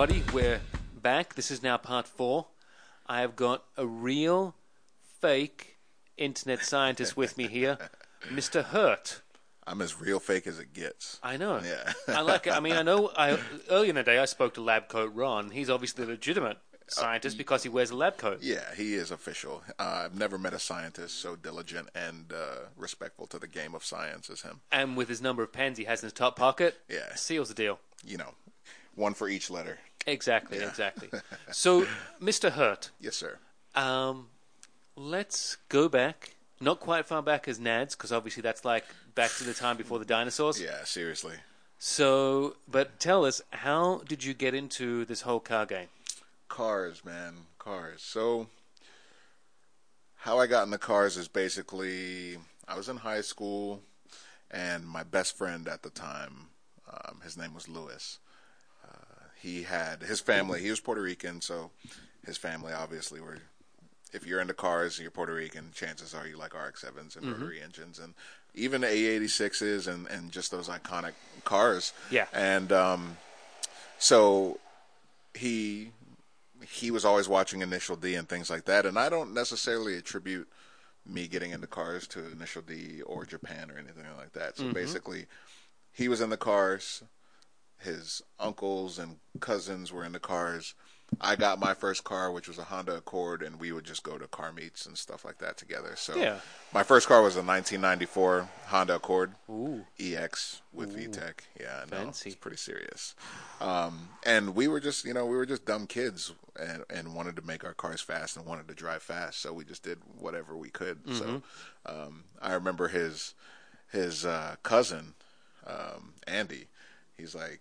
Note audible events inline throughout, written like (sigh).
Everybody. We're back. This is now part four. I have got a real, fake internet scientist with me here, (laughs) Mr. Hert. I'm as real fake as it gets. I know. Yeah. (laughs) I like it. I mean, I know. I earlier in the day I spoke to Lab Coat Ron. He's obviously a legitimate scientist because he wears a lab coat. Yeah, he is official. Uh, I've never met a scientist so diligent and uh, respectful to the game of science as him. And with his number of pens he has in his top pocket, Yeah. seals the deal. You know, one for each letter. Exactly, exactly. (laughs) So, Mr. Hert, Yes, sir. um, let's go back. Not quite far back as Nads, because obviously that's like back to the time before the dinosaurs. Yeah, seriously. So, but tell us, how did you get into this whole car game? Cars, man, cars. So, how I got into cars is basically I was in high school, and my best friend at the time, um, his name was Lewis. He had his family. He was Puerto Rican, so his family obviously were. If you're into cars and you're Puerto Rican, chances are you like RX-7s and rotary engines and even AE86s and and just those iconic cars. Yeah. And um, so he he was always watching Initial D and things like that, and I don't necessarily attribute me getting into cars to Initial D or Japan or anything like that. So basically, he was in the cars. His uncles and cousins were in the cars. I got my first car, which was a Honda Accord, and we would just go to car meets and stuff like that together. So Yeah. my first car was a 1994 Honda Accord Ooh. EX with VTEC. Yeah, no, Fancy. it's pretty serious. Um, and we were just, you know, we were just dumb kids and, and wanted to make our cars fast and wanted to drive fast, so we just did whatever we could. So um, I remember his his uh, cousin um, Andy. He's like,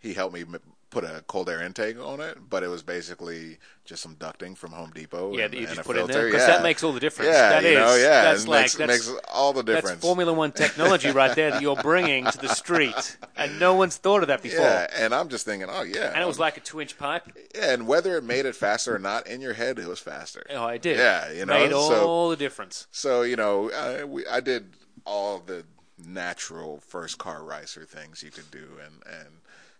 he helped me put a cold air intake on it, but it was basically just some ducting from Home Depot. Yeah, and, that you just put in filter. there because yeah. that makes all the difference. Yeah, That you know, yeah, that's it like makes, that's, makes all the difference. that's Formula One technology right there that you're bringing to the street, and no one's thought of that before. Yeah, and I'm just thinking, oh yeah, And it was like a two-inch pipe. Yeah, and whether it made it faster or not, in your head, it was faster. Oh, I did. Yeah, you know, made so- all the difference. So you know, I, we, I did all the natural first car racer things you could do, and and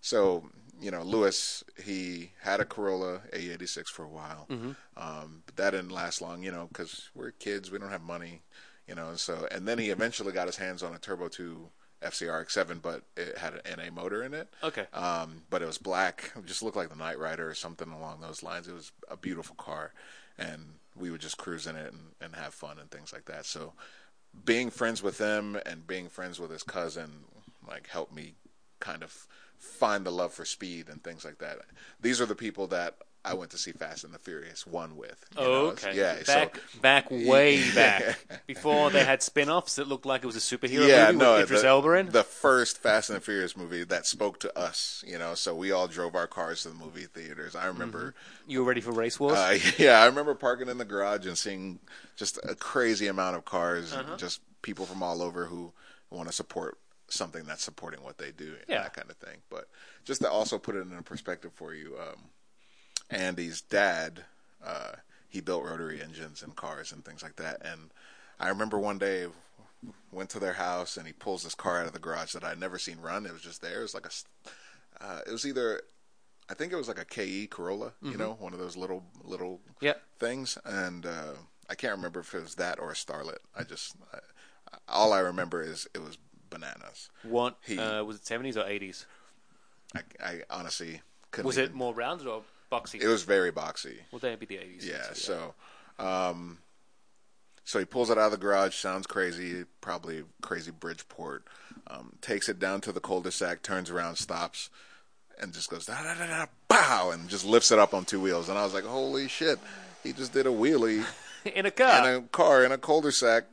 so you know, Lewis he had a Corolla AE86 for a while, Mm-hmm. um, but that didn't last long, you know, because we're kids, we don't have money, you know, and so and then he eventually got his hands on a Turbo 2 FCRX7, but it had an NA motor in it. Okay. Um, but it was black. It just looked like the Knight Rider or something along those lines. It was a beautiful car, and we would just cruise in it and, and have fun and things like that. So, being friends with him and being friends with his cousin, like, helped me kind of find the love for speed and things like that. These are the people that I went to see Fast and the Furious one with. you know? Oh, okay. Yeah. Back, so, back, (laughs) way back before they had spin-offs that looked like it was a superhero yeah, movie no, with Idris the, Elba in. the first Fast and the Furious movie that spoke to us, you know, so we all drove our cars to the movie theaters. I remember, you were ready for race wars? uh, (laughs) yeah, I remember parking in the garage and seeing just a crazy amount of cars, Uh-huh. just people from all over who want to support something that's supporting what they do, and Yeah. that kind of thing. But just to also put it in a perspective for you, um, Andy's dad, uh, he built rotary engines and cars and things like that. And I remember one day went to their house and he pulls this car out of the garage that I'd never seen run. It was just there. It was like a, uh, it was either, I think it was like a KE Corolla, you know, one of those little little Yep. things. And uh, I can't remember if it was that or a Starlet. I just, I, all I remember is it was bananas. What he- uh, was it? Seventies or eighties? I, I honestly couldn't. Was it more rounded or boxy? It was very boxy. Well, that'd be the eighties. Yeah. So, um, so he pulls it out of the garage. Sounds crazy. Probably crazy Bridgeport. Um, takes it down to the cul-de-sac. Turns around, stops, and just goes da da da da bow, and just lifts it up on two wheels. And I was like, holy shit! He just did a wheelie in a car. in a car in a cul-de-sac,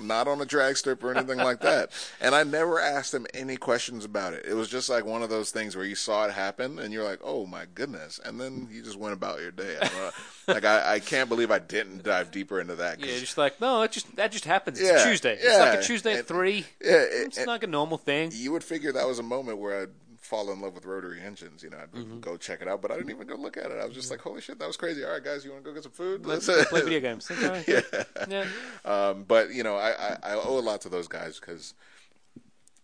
not on a drag strip or anything like that. (laughs) And I never asked him any questions about it. It was just like one of those things where you saw it happen and you're like, "Oh my goodness!" And then you just went about your day. I (laughs) like I, I can't believe I didn't dive deeper into that. yeah, just like no, it just that just happens. It's Yeah, a Tuesday. It's like a Tuesday at and- three. yeah, it- It's and- like a normal thing. you would figure that was a moment where I'd fall in love with rotary engines. You know, I'd Mm-hmm. go check it out, but I didn't even go look at it. I was just like, "Holy shit, that was crazy!" All right, guys, you want to go get some food? Let's Let's play video games. (laughs) Okay. yeah. Yeah. Um, but you know, I, I, I owe a lot to those guys because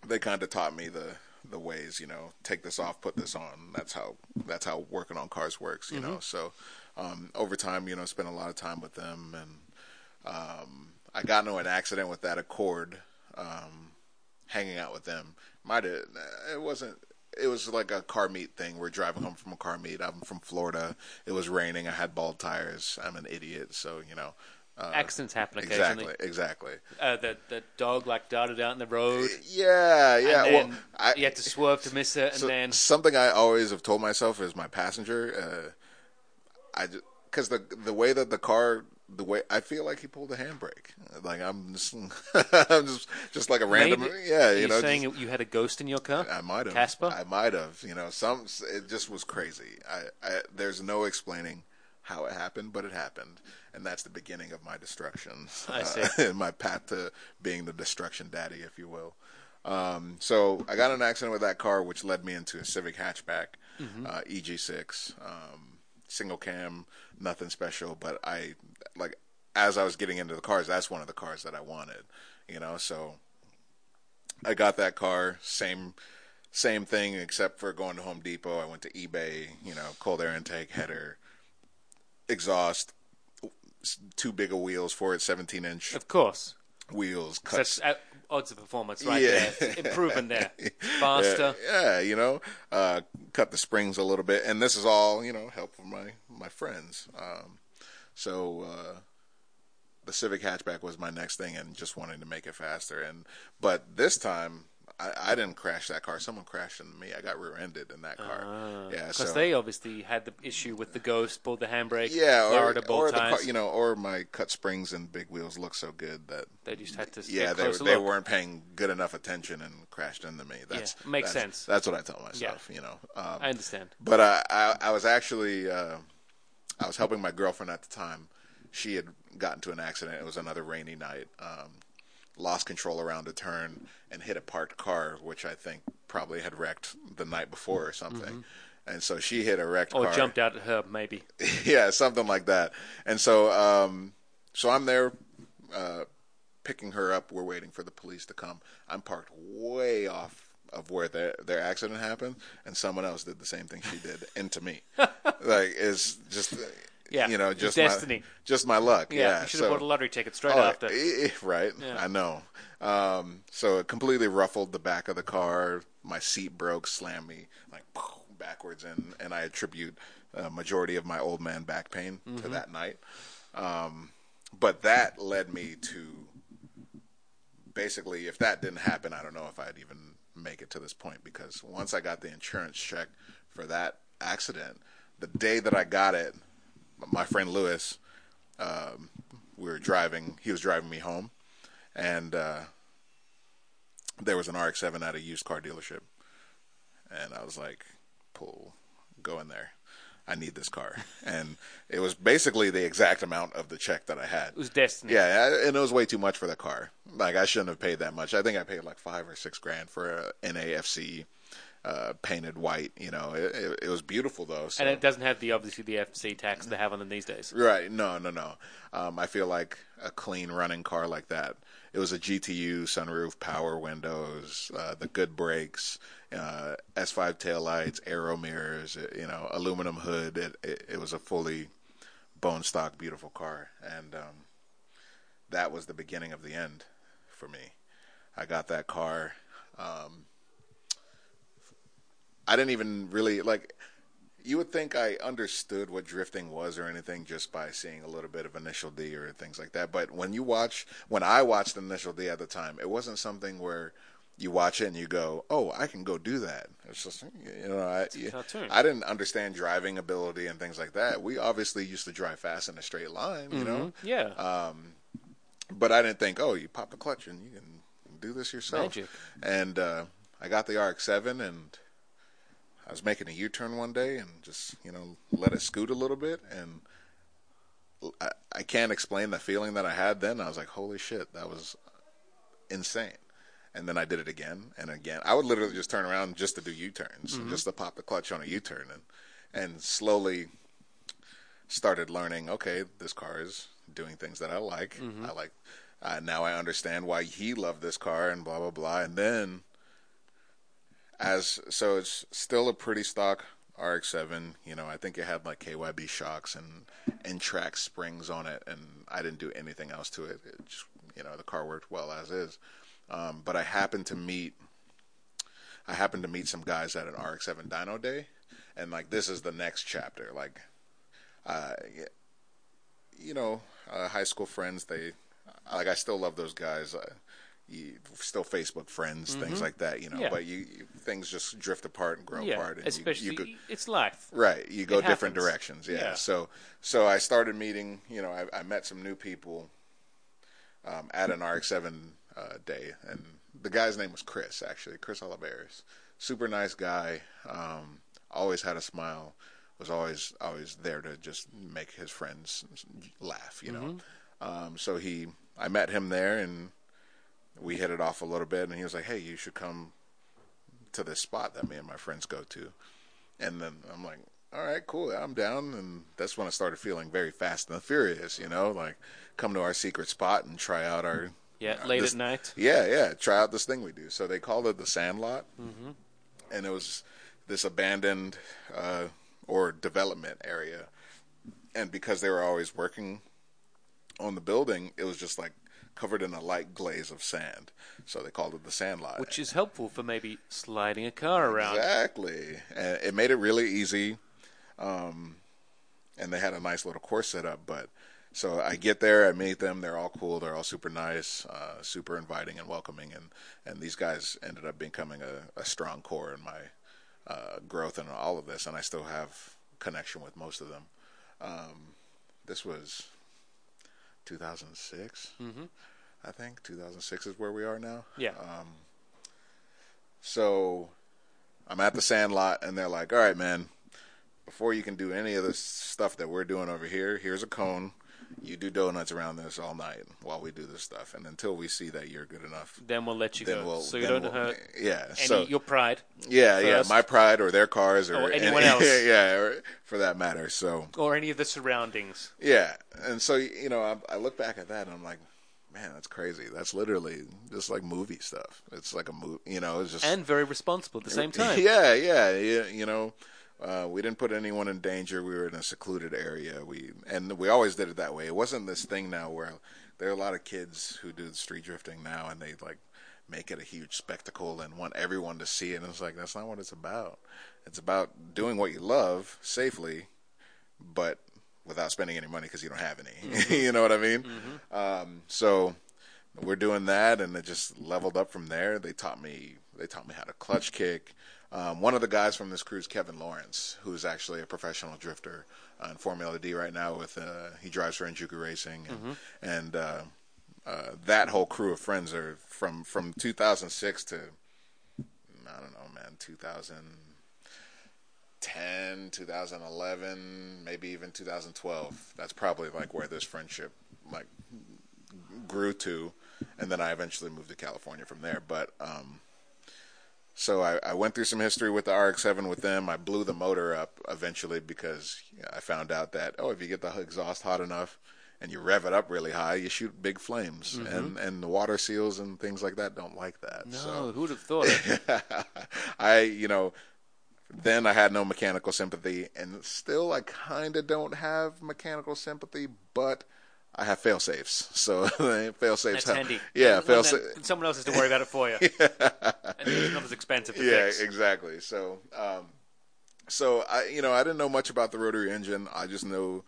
they kind of taught me the the ways you know take this off, put this on. That's how that's how working on cars works. You know, so um, over time, you know, spent a lot of time with them, and um, I got into an accident with that Accord. Um, hanging out with them might have it wasn't it was like a car meet thing. We're driving home from a car meet. I'm from Florida. It was raining. I had bald tires. I'm an idiot, so you know. Uh, Accidents happen occasionally. exactly, exactly. Uh, the the dog like darted out in the road. Yeah, yeah. well, I, you had to swerve to miss it, and so then something I always have told myself is my passenger. Uh, I because the the way that the car. The way I feel like he pulled a handbrake, like I'm just, (laughs) I'm just, just like a random, Maybe- yeah, Are you you know. saying just- you had a ghost in your car? I might have. Casper? I might have. You know, some. It just was crazy. I, I. There's no explaining how it happened, but it happened, and that's the beginning of my destruction. (laughs) I see. (laughs) Uh, my path to being the destruction daddy, if you will. Um, so I got an accident with that car, which led me into a Civic hatchback, Mm-hmm. uh, EG6, um, single cam, nothing special. But I like as I was getting into the cars, that's one of the cars that I wanted. You know, so I got that car, same same thing except for going to Home Depot. I went to eBay, you know, cold air intake, header, exhaust, too big of wheels for it, 17 inch Of course. wheels, cuts. Odds of performance right Yeah. there. Improving there. (laughs) Faster. Yeah, yeah, you know, uh, cut the springs a little bit, and this is all you know, help from my my friends. Um, so uh, the Civic hatchback was my next thing, and just wanting to make it faster. And but this time, I, I didn't crash that car. Someone crashed into me. I got rear-ended in that car. yeah, Because so they obviously had the issue with the ghost, pulled the handbrake, yeah, or, or the car, you know, or my cut springs and big wheels look so good that they just had to yeah, they they look. weren't paying good enough attention and crashed into me. That's makes that's- sense. That's what I tell myself. You know, um, I understand. but I, I, I was actually, uh, I was helping my girlfriend at the time. She had gotten to an accident. It was another rainy night. Um, lost control around a turn and hit a parked car, which I think probably had wrecked the night before or something. And so she hit a wrecked Or car. jumped out at her, maybe. (laughs) yeah, something like that. And so, um, so I'm there, uh, picking her up. We're waiting for the police to come. I'm parked way off of where their their accident happened, and someone else did the same thing she did into me. (laughs) like it's just, Yeah, you know, just destiny. my just my luck. Yeah, Yeah, you should so, have bought a lottery ticket straight Oh, after. right. Yeah. I know. Um, so it completely ruffled the back of the car. My seat broke, slammed me like backwards, and and I attribute a majority of my old man back pain to Mm-hmm. that night. Um, but that led me to basically, if that didn't happen, I don't know if I'd even make it to this point because once I got the insurance check for that accident, the day that I got it, my friend Lewis, um, we were driving. He was driving me home, and uh, there was an RX-7 at a used car dealership, and I was like, "Pull, go in there. I need this car." (laughs) And it was basically the exact amount of the check that I had. It was destiny. Yeah, and it was way too much for the car. Like I shouldn't have paid that much. I think I paid like five or six grand for a NAFC uh, painted white. You know, it, it, it was beautiful though. So. And it doesn't have the obviously the FC tax they have on them these days. Right. No, no, no. Um, I feel like a clean running car like that. It was a GTU, sunroof, power windows, uh, the good brakes, uh, S5 taillights, aero mirrors, uh, you know, aluminum hood. It, it, it was a fully bone stock, beautiful car. And um, that was the beginning of the end for me. I got that car. Um, I didn't even really like you would think I understood what drifting was or anything just by seeing a little bit of Initial D or things like that. But when you watch, when I watched Initial D at the time, it wasn't something where you watch it and you go, "Oh, I can go do that." It's just you know, I cartoon. I didn't understand driving ability and things like that. We obviously used to drive fast in a straight line, you know, Yeah. Uh, but I didn't think, "Oh, you pop the clutch and you can do this yourself." Magic. And uh, I got the RX-7 and I was making a U-turn one day and just you know let it scoot a little bit, and I, I can't explain the feeling that I had then. I was like, "Holy shit, that was insane!" And then I did it again and again. I would literally just turn around just to do U-turns, just to pop the clutch on a U-turn, and and slowly started learning. Okay, this car is doing things that I like. I like. Uh, now I understand why he loved this car and blah blah blah. And then as so it's still a pretty stock RX-7. You know, I think it had like KYB shocks and N-Track springs on it, and I didn't do anything else to it. It just, you know, the car worked well as is. Um, but I happened to meet, I happened to meet some guys at an RX-7 dyno day, and like this is the next chapter. Like, uh, you know, uh, high school friends. They like I still love those guys. Uh, you still Facebook friends, things like that, you know. Mm-hmm. Yeah. But you, you things just drift apart and grow Yeah, apart, and especially you, you go, it's life. right. You go It different happens. directions, yeah. Yeah. So, so I started meeting. You know, I, I met some new people um, at an RX-7 uh, day, and the guy's name was Chris. Actually, Chris Oliveris, super nice guy. Um, always had a smile. Was always always there to just make his friends laugh. You know. Um, so he, I met him there, and we hit it off a little bit. And he was like, "Hey, you should come to this spot that me and my friends go to." And then I'm like, all right, cool, I'm down. And that's when I started feeling very fast and furious, you know, like come to our secret spot and try out our. Yeah, uh, late this- at night. Yeah, yeah, try out this thing we do. So they called it the Sandlot. Mm-hmm. And it was this abandoned uh, or development area. And because they were always working on the building, it was just like covered in a light glaze of sand. So they called it the Sandlot. Which is helpful for maybe sliding a car around. Exactly. And it made it really easy. Um, and they had a nice little course set up. But so I get there, I meet them. They're all cool. They're all super nice, uh, super inviting and welcoming. And, and these guys ended up becoming a, a strong core in my uh, growth and all of this. And I still have connection with most of them. Um, this was 2006, Mhm. I think. 2006 is where we are now. Yeah. Um, so I'm at the Sandlot, and they're like, "All right, man, before you can do any of this stuff that we're doing over here, here's a cone. You do donuts around this all night while we do this stuff, and until we see that you're good enough, then we'll let you go. we'll so you don't we'll- hurt Yeah, any so your pride yeah, yeah, my pride or their cars or, Or any- anyone else. (laughs) yeah, or, for that matter. So or any of the surroundings. yeah, and so you know, I, I look back at that and I'm like, man, that's crazy. That's literally just like movie stuff. It's like a movie, you know. It's just And very responsible at the same (laughs) time. Yeah, yeah, yeah. You know, uh, we didn't put anyone in danger. We were in a secluded area. We and we always did it that way. It wasn't this thing now where there are a lot of kids who do street drifting now, and they like make it a huge spectacle and want everyone to see it. And it's like that's not what it's about. It's about doing what you love safely, but without spending any money because you don't have any. (laughs) you know what I mean? Um, so we're doing that, and it just leveled up from there. They taught me they taught me how to clutch kick. Um, one of the guys from this crew is Kevin Lawrence, who's actually a professional drifter uh, in Formula D right now. With uh, he drives for Enjuku Racing, and, and uh, uh, that whole crew of friends are from from 2006 to I don't know, man, 2010, 2011, maybe even 2012. That's probably like where this friendship like grew to, and then I eventually moved to California from there. But um, so I, I went through some history with the RX-7 with them. I blew the motor up eventually because you know, I found out that oh, if you get the exhaust hot enough and you rev it up really high, you shoot big flames, mm-hmm. and and the water seals and things like that don't like that. No, So who would have thought? (laughs) I, you know, then I had no mechanical sympathy, and still I kind of don't have mechanical sympathy, but I have fail safes. So (laughs) fail safes help. handy. Yeah, fail Someone else has to worry about it for you. (laughs) and it's not as expensive to Yeah, fix. exactly. So, um, so I, you know, I didn't know much about the rotary engine. I just know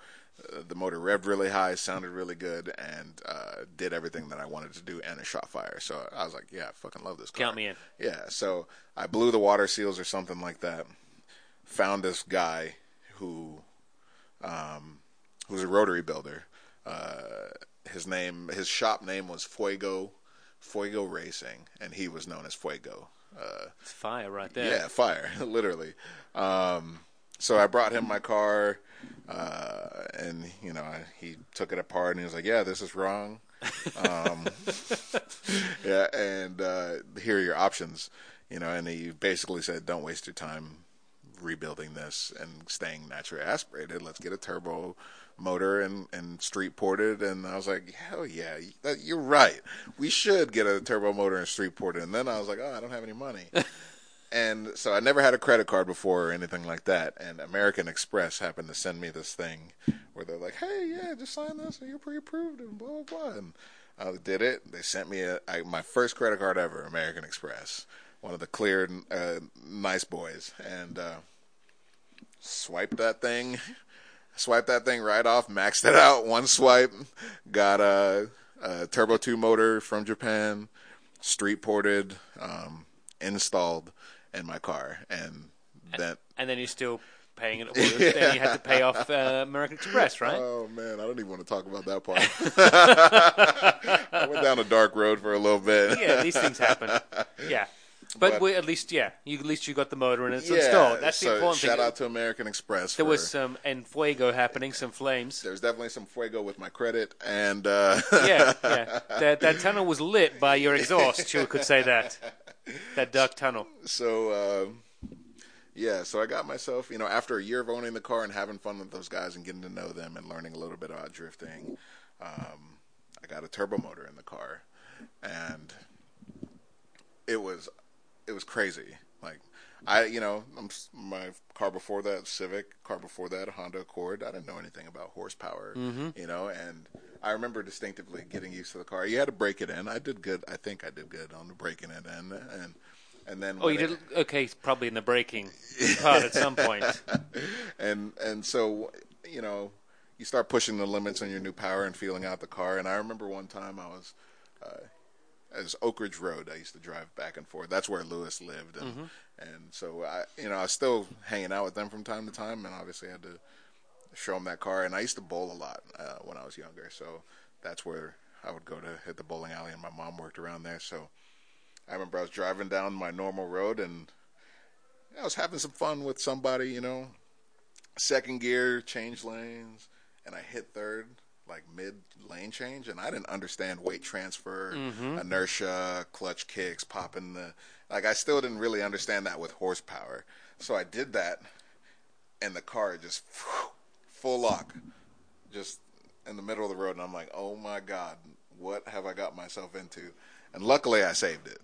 uh, the motor revved really high, sounded really good, and uh, did everything that I wanted to do, and it shot fire. So I was like, yeah, I fucking love this car. Count me in. Yeah. So I blew the water seals or something like that. Found this guy who, um, who's a rotary builder. Uh, his name, his shop name was Fuego, Fuego Racing, and he was known as Fuego. Uh, It's fire right there. yeah, fire, (laughs) literally. Um, so I brought him my car, uh, and you know, I, he took it apart and he was like, "Yeah, this is wrong." Um, (laughs) yeah, and uh, here are your options. You know, and he basically said, "Don't waste your time rebuilding this and staying naturally aspirated. Let's get a turbo." Motor and, and street ported and I was like hell yeah you're right we should get a turbo motor and street ported and then I was like oh I don't have any money (laughs) and so I never had a credit card before or anything like that. And American Express happened to send me this thing where they're like, "Hey, yeah, just sign this and you're pre-approved and blah blah blah." And I did it. They sent me a, I, my first credit card ever, American Express, one of the clear, uh, nice boys, and uh, swiped that thing, (laughs) swiped that thing right off, maxed it out, one swipe, got a, a Turbo Two motor from Japan, street ported, um, installed in my car, and then And then you're still paying it. (laughs) Then you had to pay off uh, American Express, right? Oh man, I don't even want to talk about that part. (laughs) I went down a dark road for a little bit. yeah, these things happen. Yeah. But, But- we, at least, yeah, you, at least you got the motor and it's Yeah, installed. That's the important shout thing. Shout out to American Express. there was some enfuego happening, some flames. there's definitely some fuego with my credit, and uh, Yeah, yeah. (laughs) That that tunnel was lit by your exhaust. You could say that. That dark tunnel. so um, yeah, so I got myself, you know, after a year of owning the car and having fun with those guys and getting to know them and learning a little bit about drifting, um, I got a turbo motor in the car, and it was it was crazy. Like I, you know, I'm, my car before that Civic, car before that Honda Accord. I didn't know anything about horsepower, you know, and I remember distinctively getting used to the car. You had to break it in. I did good. I think I did good on the breaking it in, and and then Oh, you it- did okay. Probably in the braking part at some point. (laughs) and and so you know you start pushing the limits on your new power and feeling out the car and i remember one time i was uh as oak ridge road i used to drive back and forth. That's where lewis lived. And and so i you know i was still hanging out with them from time to time and obviously I had to show them that car. And i used to bowl a lot uh, when i was younger. So that's where i would go to hit the bowling alley and my mom worked around there. So i remember i was driving down my normal road and I was having some fun with somebody, you know. Second gear, change lanes, and I hit third, like mid lane change, and I didn't understand weight transfer, inertia, clutch kicks, popping the. Like, I still didn't really understand that with horsepower. So I did that, and the car just full lock, just in the middle of the road, and I'm like, oh my God, what have I got myself into? And luckily, I saved it.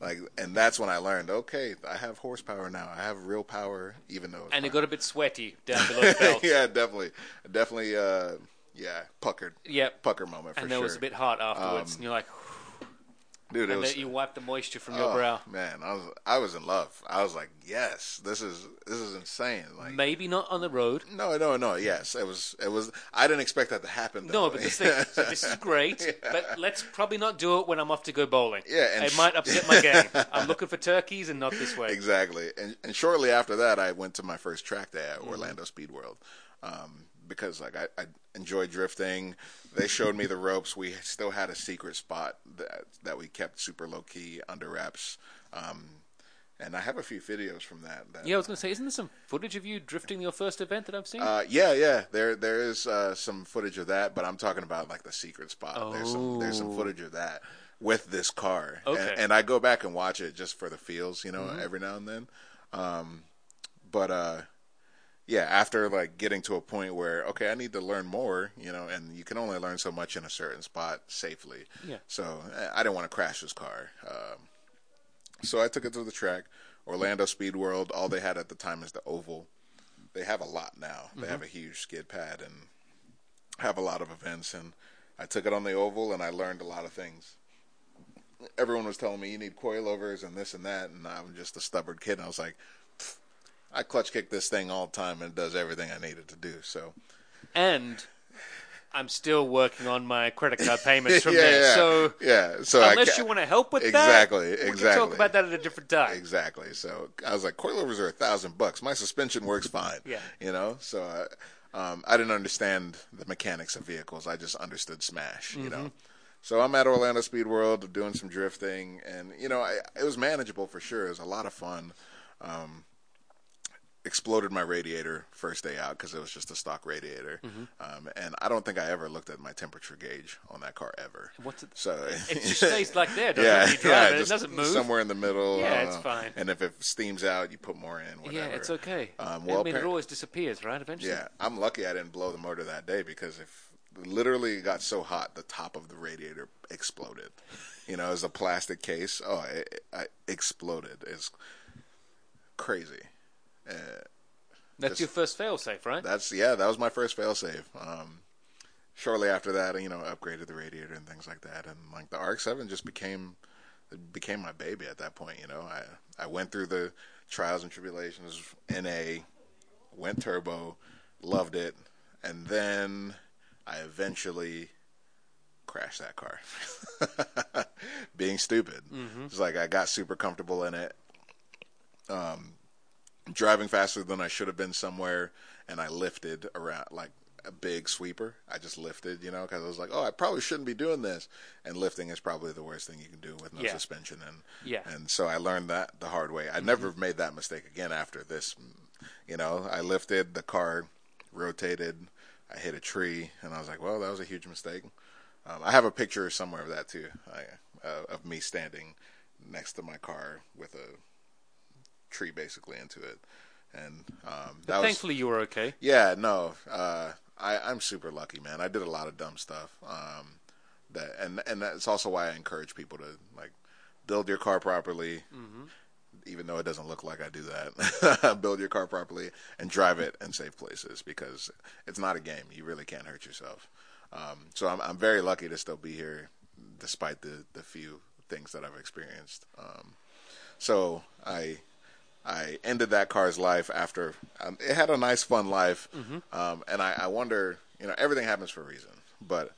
Like, and that's when I learned, okay, I have horsepower now. I have real power, even though. And it got a bit sweaty down (laughs) below the belt. yeah, definitely, definitely. Uh, yeah, puckered, Yep. pucker moment for And sure. was a bit hot afterwards, Um, and you're like, dude. It and was you wiped the moisture from your oh, brow. man. I was, I was in love. I was like, yes, this is, this is insane. Like, Maybe not on the road. no, no, no. Yes, it was, it was. I didn't expect that to happen. Though. No, but this thing, so this is (laughs) great, but let's probably not do it when I'm off to go bowling. Yeah, and it sh- might upset my (laughs) game. I'm looking for turkeys and not this way. Exactly. And and shortly after that, I went to my first track day at Orlando Speed World um, because like I, I enjoy drifting. They showed me the ropes. We still had a secret spot that that we kept super low key under wraps. Um, and I have a few videos from that. that Yeah, I was going to say, isn't there some footage of you drifting your first event that I've seen? Uh, yeah, yeah. There, there is uh, some footage of that, but I'm talking about like the secret spot. There's some, there's some Oh. footage of that with this car, Okay. Mm-hmm. and, and I go back and watch it just for the feels, you know, every now and then. Um, but uh, yeah, after like getting to a point where okay, I need to learn more, you know, and you can only learn so much in a certain spot safely. Yeah. So I didn't want to crash this car. Um, so I took it to the track, Orlando Speed World. All they had at the time is the oval. They have a lot now. They have a huge skid pad and have a lot of events. And I took it on the oval and I learned a lot of things. Everyone was telling me you need coilovers and this and that, and I'm just a stubborn kid. And I was like, "Pfft, I clutch kick this thing all the time and it does everything I need it to do. So and I'm still working on my credit card (laughs) payments from yeah, there. yeah, So yeah. So unless you want to help with Exactly, that, can exactly. talk about that at a different time. Exactly. So I was like, coilovers are a thousand bucks. My suspension works fine. Yeah. You know, so I, um, I didn't understand the mechanics of vehicles. I just understood smash. You Mm-hmm. know. So I'm at Orlando Speed World doing some drifting, and you know, I, it was manageable for sure. It was a lot of fun. Um, exploded my radiator first day out because it was just a stock radiator, Mm-hmm. um, and I don't think I ever looked at my temperature gauge on that car ever. What's it? (laughs) So It (laughs) just stays like there, doesn't yeah, it? Yeah, it, it doesn't move. somewhere in the middle. Yeah, it's uh, fine. And if it steams out, you put more in. Whatever. Yeah, it's okay. Um, well, I mean, it always disappears, right? Eventually. yeah, I'm lucky I didn't blow the motor that day because if literally it got so hot, the top of the radiator exploded. You know, it was a plastic case. Oh, it, it, exploded. It's crazy. Uh, That's your first failsafe, right? that's yeah, that was my first failsafe. Um, shortly after that, you know, upgraded the radiator and things like that, and like the RX-7 just became it became my baby at that point. You know, I I went through the trials and tribulations. NA went turbo, loved it, and then I eventually crashed that car. (laughs) Being stupid, it's like I got super comfortable in it. Um, driving faster than I should have been somewhere, and I lifted around like a big sweeper. I just lifted, you know, because I was like, oh, I probably shouldn't be doing this. And lifting is probably the worst thing you can do with no Yeah. suspension. And Yeah. and so I learned that the hard way. I never made that mistake again after this. You know, I lifted the car, rotated, I hit a tree, and I was like, well, that was a huge mistake. Um, I have a picture somewhere of that too, I, uh, of me standing next to my car with a tree basically into it, and um, that was thankfully, you were okay. yeah, no, uh, I, I'm super lucky, man. I did a lot of dumb stuff. Um, that and and that's also why I encourage people to like build your car properly, even though it doesn't look like I do that. (laughs) build your car properly and drive it in safe places because it's not a game. You really can't hurt yourself. Um, so I'm I'm very lucky to still be here, despite the the few things that I've experienced. Um, so I I ended that car's life after um, it had a nice, fun life, um, and I, I wonder, you know, everything happens for a reason, but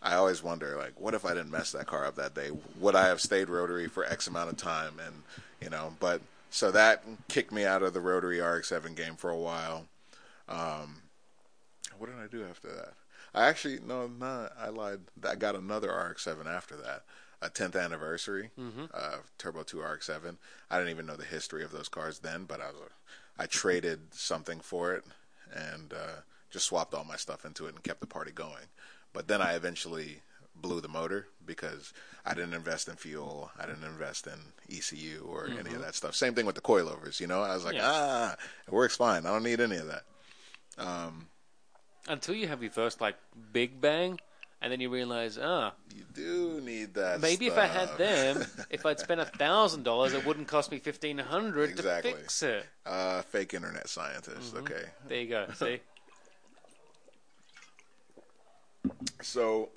I always wonder, like, what if I didn't mess that car up that day? Would I have stayed rotary for X amount of time? And you know, but so that kicked me out of the rotary RX-7 game for a while. Um, what did I do after that? I actually no, no, I lied. I got another RX-7 after that, a 10th anniversary uh, Turbo 2 RX-7. I didn't even know the history of those cars then, but I was, I traded something for it and uh, just swapped all my stuff into it and kept the party going. But then I eventually blew the motor because I didn't invest in fuel, I didn't invest in ECU or any of that stuff. Same thing with the coilovers, you know. I was like, Yeah. ah, it works fine. I don't need any of that. Um, Until you have your first like big bang, and then you realize, ah, You do need that. maybe if I had them, if I'd spent (laughs) a thousand dollars, it wouldn't cost me fifteen hundred Exactly. to fix it. Uh, fake internet scientist. Mm-hmm. Okay. There you go. (laughs) See, So,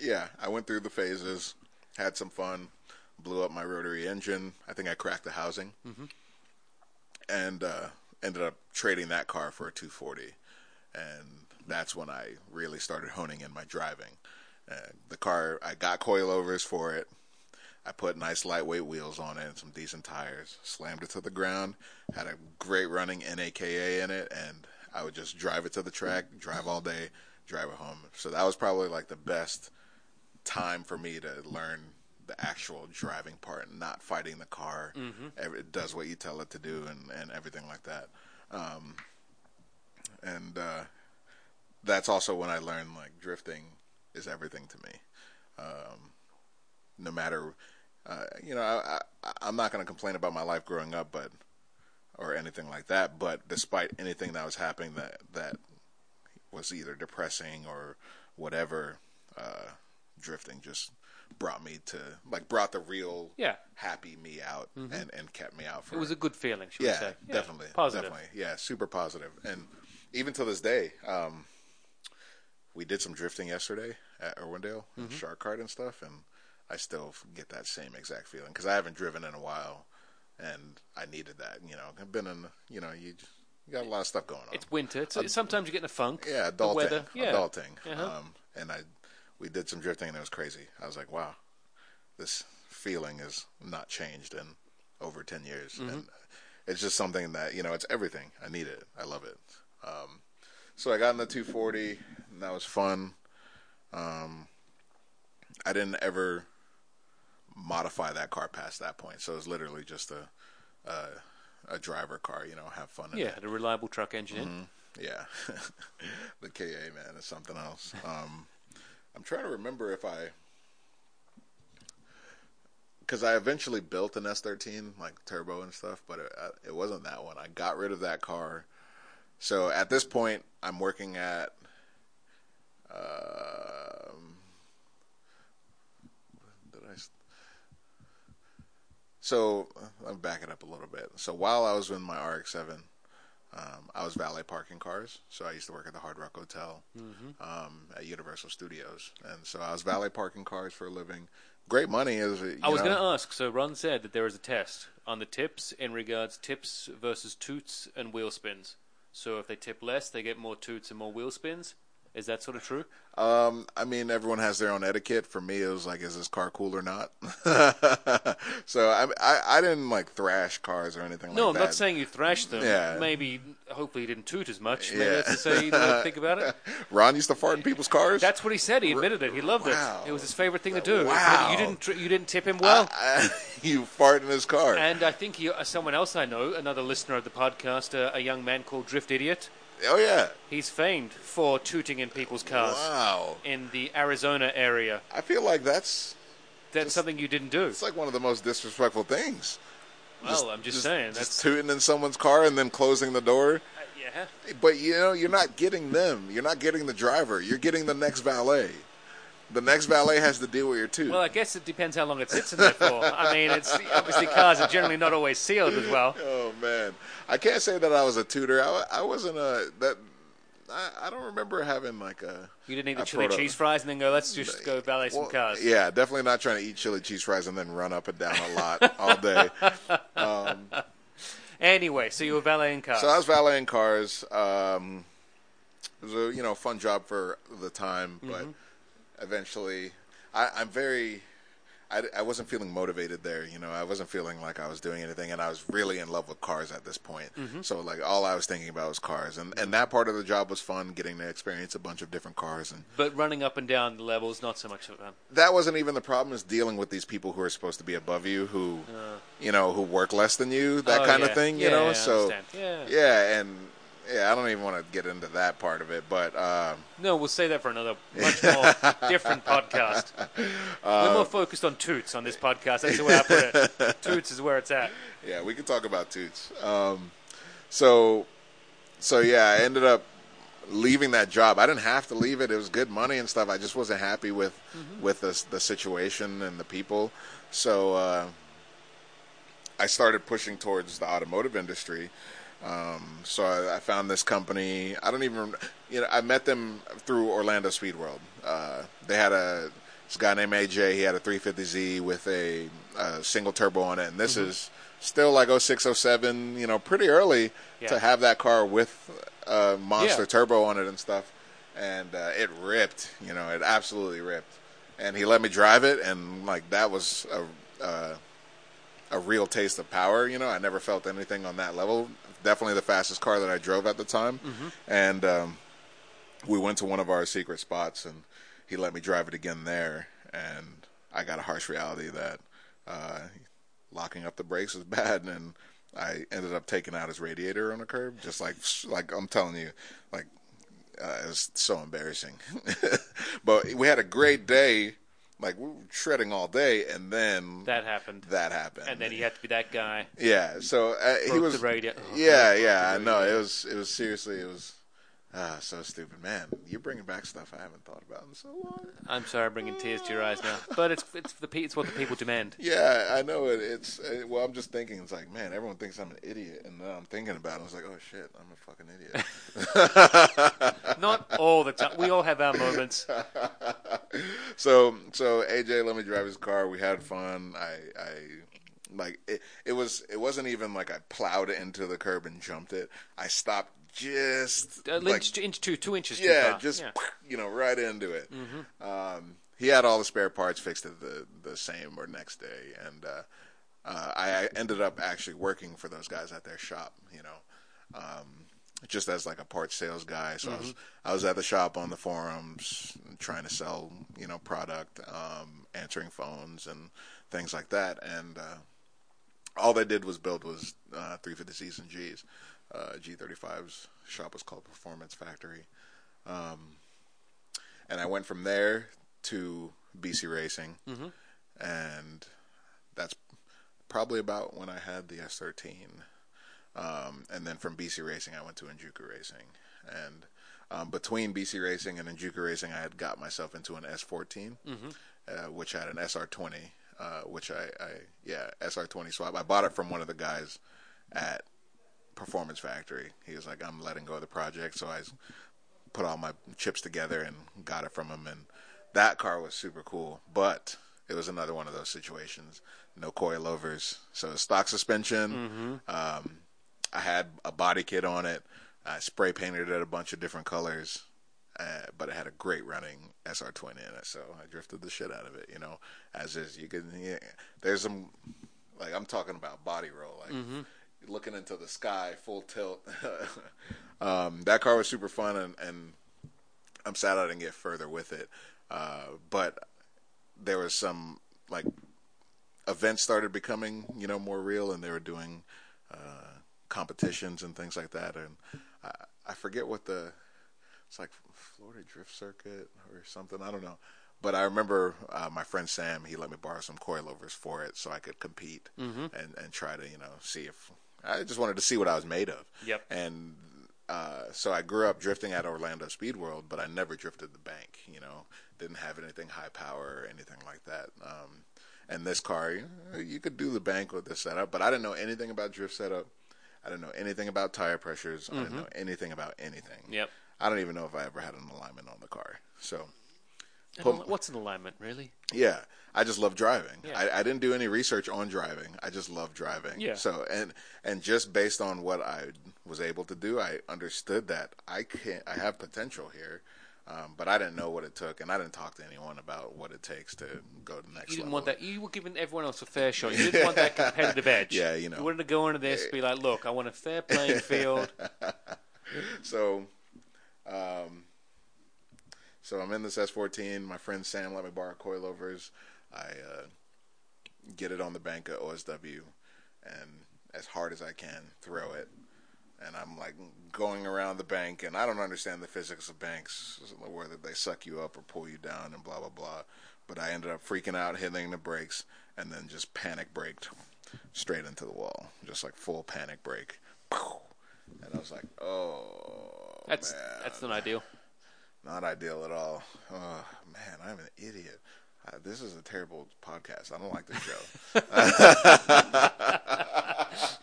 yeah, I went through the phases, had some fun, blew up my rotary engine. I think I cracked the housing, and uh, ended up trading that car for a 240. And that's when I really started honing in my driving. Uh, the car, I got coilovers for it. I put nice lightweight wheels on it and some decent tires. Slammed it to the ground. Had a great running NAKA in it, and I would just drive it to the track, drive all day, drive it home. So that was probably like the best time for me to learn the actual driving part, not fighting the car. Every- It does what you tell it to do, and, and everything like that. Um, and uh, that's also when I learned like drifting is everything to me. Um, no matter, uh, you know, I, I, I'm not going to complain about my life growing up, but or anything like that. But despite anything that was happening that that was either depressing or whatever, uh, drifting just brought me to like brought the real Yeah. happy me out and and kept me out for it was a good feeling, should we yeah, definitely, positive. definitely, yeah, super positive. And even to this day, um, we did some drifting yesterday at Irwindale, Mm-hmm. and Shark Cart and stuff, and I still get that same exact feeling because I haven't driven in a while, and I needed that. You know, I've been in, you know, you, you got a lot of stuff going on. It's winter. It's, sometimes you get in a funk. yeah, the adulting, weather. Yeah. adulting. Uh-huh. Um, and I, we did some drifting, and it was crazy. I was like, wow, this feeling is not changed in over ten years, Mm-hmm. and it's just something that you know, it's everything. I need it. I love it. Um, so I got in the 240, and that was fun. Um, I didn't ever modify that car past that point, so it was literally just a a, a driver car. You know, have fun. in Yeah, a reliable truck engine. Mm-hmm. Yeah, (laughs) the KA man is something else. Um, I'm trying to remember if I, because I eventually built an S13 like turbo and stuff, but it, it wasn't that one. I got rid of that car. So at this point, I'm working at. Did I? So I'm me back it up a little bit. So while I was in my RX-7, um, I was valet parking cars. So I used to work at the Hard Rock Hotel um, at Universal Studios, and so I was valet parking cars for a living. Great money is. I was going to ask. So Ron said that there is a test on the tips in regards tips versus toots and wheel spins. So if they tip less, they get more toots and more wheel spins. Is that sort of true? Um, I mean, everyone has their own etiquette. For me, it was like, is this car cool or not? (laughs) so I, I, I didn't like thrash cars or anything like that. No, like I'm that. not saying you thrashed them. Yeah. Maybe, hopefully, you didn't toot as much. Maybe Yeah. that's to say you don't think about it. (laughs) Ron used to fart in people's cars. That's what he said. He admitted it. He loved Wow. it. It was his favorite thing to do. Wow. You didn't. tr- You didn't tip him well. (laughs) you fart in his car. And I think he, uh, someone else I know, another listener of the podcast, uh, a young man called Drift Idiot. Oh yeah. He's famed for tooting in people's cars Wow. in the Arizona area. I feel like that's That's something you didn't do. it's like one of the most disrespectful things. Well, I'm just, saying. Just That's tooting in someone's car and then closing the door. uh, yeah. But you know, you're not getting them. You're not getting the driver. You're getting the next valet. The next valet has to deal with your toot. Well, I guess it depends how long it sits in there for. I mean, it's obviously cars are generally not always sealed as well. (laughs) Oh man, I can't say that I was a tutor. I, I wasn't a that. I, I don't remember having like a. You didn't eat the chili cheese fries and then go, let's just go valet some Well, cars. Yeah, definitely not trying to eat chili cheese fries and then run up and down a lot all day. (laughs) Anyway, so you were valeting cars. So I was valeting cars. Um, it was a you know fun job for the time, but Mm-hmm. Eventually, I, I'm very. I, I wasn't feeling motivated there, you know. I wasn't feeling like I was doing anything, and I was really in love with cars at this point. Mm-hmm. So, like, all I was thinking about was cars, and and that part of the job was fun, getting to experience a bunch of different cars, and but running up and down the levels, not so much fun. that wasn't even the problem. Is dealing with these people who are supposed to be above you, who, you know, who work less than you, that Uh. Oh, kind yeah. of thing, you Yeah, know. yeah, so. Yeah. yeah, and yeah, I don't even want to get into that part of it, but um, No, we'll say that for another (laughs) much more different podcast. We're more focused on toots on this podcast. That's the way I put it. (laughs) Toots is where it's at. yeah, we can talk about toots. Um, so, so yeah, I ended up leaving that job. I didn't have to leave it; it was good money and stuff. I just wasn't happy with with the the situation and the people. So, uh, I started pushing towards the automotive industry. Um, so I, I found this company. I don't even, you know, I met them through Orlando Speed World. Uh, they had a this guy named AJ. He had a 350Z with a, a single turbo on it, and this is still like 0607. You know, pretty early Yeah. to have that car with a monster Yeah. turbo on it and stuff. And uh, it ripped. You know, it absolutely ripped. And he let me drive it, and like that was a. Uh, a real taste of power. You know, I never felt anything on that level. Definitely the fastest car that I drove at the time. And um, we went to one of our secret spots, and he let me drive it again there. And I got a harsh reality that uh, locking up the brakes was (laughs) bad, and I ended up taking out his radiator on a curb. Just like, (laughs) like I'm telling you, like uh, it was so embarrassing. (laughs) but we had a great day. Like we were shredding all day, and then That happened. that happened. And then he had to be that guy. yeah. So uh, he was. the radio- oh, yeah, yeah. I know. It was. It was seriously. It was. Ah, so stupid, man. You're bringing back stuff I haven't thought about in so long. I'm sorry, bringing tears to your eyes now. But it's it's the pe- it's what the people demand. Yeah, I know it. It's uh, well. I'm just thinking. It's like, man, everyone thinks I'm an idiot, and then I'm thinking about it. I was like, oh shit, I'm a fucking idiot. (laughs) Not all the time. We all have our moments. (laughs) so so AJ let me drive his car. We had fun. I I like it. It was it wasn't even like I plowed it into the curb and jumped it. I stopped just Uh, like, inch, inch two, two inches yeah, just Yeah. (laughs) you know right into it. Um, he had all the spare parts fixed at the the same or next day, and uh, uh, I, ended up actually working for those guys at their shop. You know. Um, just as like a parts sales guy, so I was I was at the shop on the forums trying to sell you know product, um, answering phones and things like that, and uh, all they did was build was uh, 350Zs and Gs. Uh, G35's shop was called Performance Factory. Um, and I went from there to BC Racing, and that's probably about when I had the S13. Um, and then from BC Racing, I went to Enjuku Racing, and um, between BC Racing and Enjuku Racing, I had got myself into an S14, uh, which had an SR20 uh, which I, I yeah SR20 swap. I bought it from one of the guys at Performance Factory. He was like, I'm letting go of the project, so I put all my chips together and got it from him. And that car was super cool, but it was another one of those situations. No coilovers, so stock suspension. Um, I had a body kit on it. I spray painted it a bunch of different colors, uh, but it had a great running SR20 in it, so I drifted the shit out of it. You know, as is. You can. Yeah, there's some, like I'm talking about body roll, like looking into the sky, full tilt. (laughs) um, that car was super fun, and, and I'm sad I didn't get further with it. Uh, but there was some like events started becoming you know more real, and they were doing uh, competitions and things like that. And I, I forget what the it's like Florida Drift Circuit or something. I don't know. But I remember uh, my friend Sam. He let me borrow some coilovers for it so I could compete and and try to you know see if I just wanted to see what I was made of. Yep. And uh, so I grew up drifting at Orlando Speed World, but I never drifted the bank. You know, didn't have anything high power or anything like that. Um, and this car, you, know, you could do the bank with this setup, but I didn't know anything about drift setup. I didn't know anything about tire pressures. I didn't know anything about anything. Yep. I don't even know if I ever had an alignment on the car. So Put- What's an alignment, really? yeah, I just love driving. Yeah. I, I didn't do any research on driving. I just love driving. Yeah. So and and just based on what I was able to do, I understood that I can I have potential here, um, but I didn't know what it took, and I didn't talk to anyone about what it takes to go to the next You didn't level. want that. You were giving everyone else a fair shot. You didn't want that competitive (laughs) edge. Yeah, you know. You wanted to go into this, be like, look, I want a fair playing (laughs) field. So, um, so I'm in this S14. My friend Sam let me borrow coilovers. I uh, get it on the bank at OSW, and as hard as I can, throw it. And I'm like going around the bank, and I don't understand the physics of banks, whether they suck you up or pull you down, and blah blah blah. But I ended up freaking out, hitting the brakes, and then just panic braked straight into the wall, just like full panic brake. And I was like, "Oh, That's man. that's not ideal. Not ideal at all. Oh, man, I'm an idiot. Uh, this is a terrible podcast. I don't like this show. (laughs)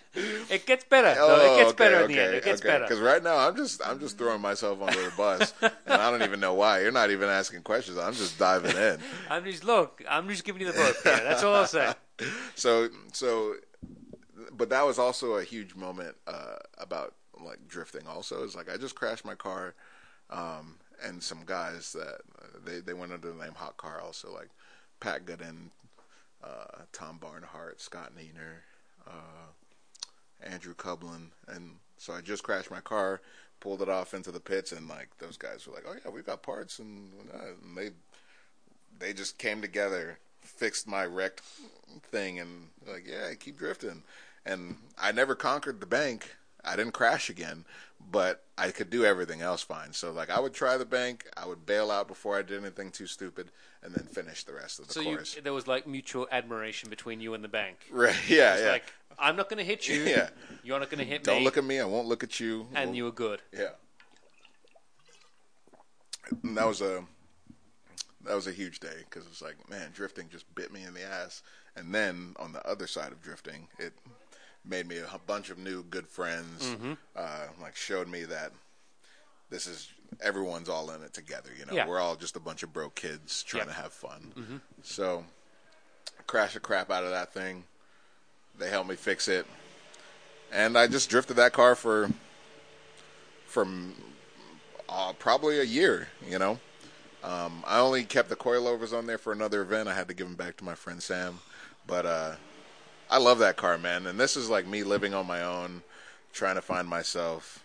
It gets better. though. It gets better in the end. It gets better. Because right now I'm just I'm just throwing myself under the bus, (laughs) and I don't even know why. You're not even asking questions. I'm just diving in. (laughs) I'm just look. I'm just giving you the book. Here. That's all I'll say. So so, but that was also a huge moment uh, about like drifting. Also, is like I just crashed my car, um, and some guys that they they went under the name Hot Car. Also, like Pat Goodin, uh, Tom Barnhart, Scott Neener, uh, Andrew Cublin, and so I just crashed my car, pulled it off into the pits, and like those guys were like, "Oh yeah, we've got parts," and, uh, and they they just came together, fixed my wrecked thing, and like, yeah, keep drifting. And I never conquered the bank. I didn't crash again, but I could do everything else fine. So like, I would try the bank, I would bail out before I did anything too stupid, and then finish the rest of the course. So there was like mutual admiration between you and the bank. (laughs) right? Yeah, It's yeah. like I'm not going to hit you. (laughs) Yeah. You're not going to hit me. Don't look at me. I won't look at you. and We'll- you were good. Yeah. And that was a that was a huge day because it's like, man, drifting just bit me in the ass. And then on the other side of drifting, it made me a bunch of new good friends. Mm-hmm. Uh, like showed me that this is everyone's all in it together. You know, Yeah. we're all just a bunch of broke kids trying Yeah. to have fun. So, crash the crap out of that thing. They helped me fix it, and I just drifted that car for from uh, probably a year. You know, um, I only kept the coilovers on there for another event. I had to give them back to my friend Sam, but uh, I love that car, man. And this is like me living on my own, trying to find myself,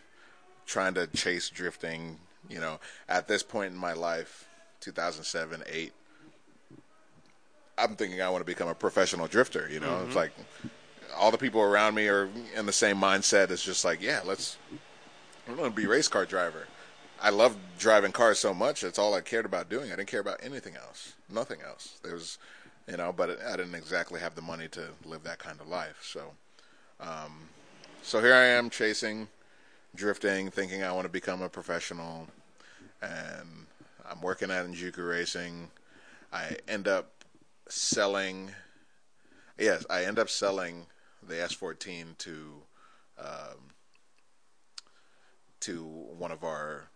trying to chase drifting. You know, at this point in my life, 2007, eight. I'm thinking I want to become a professional drifter. You know, it's mm-hmm. like all the people around me are in the same mindset. It's just like, yeah, let's. I'm going to be a race car driver. I love driving cars so much. That's all I cared about doing. I didn't care about anything else. Nothing else. There was, you know, but I didn't exactly have the money to live that kind of life. So, um, so here I am chasing, drifting, thinking I want to become a professional, and I'm working at Enjuku Racing. I end up selling Yes, I end up selling the S14 to um, to one of our.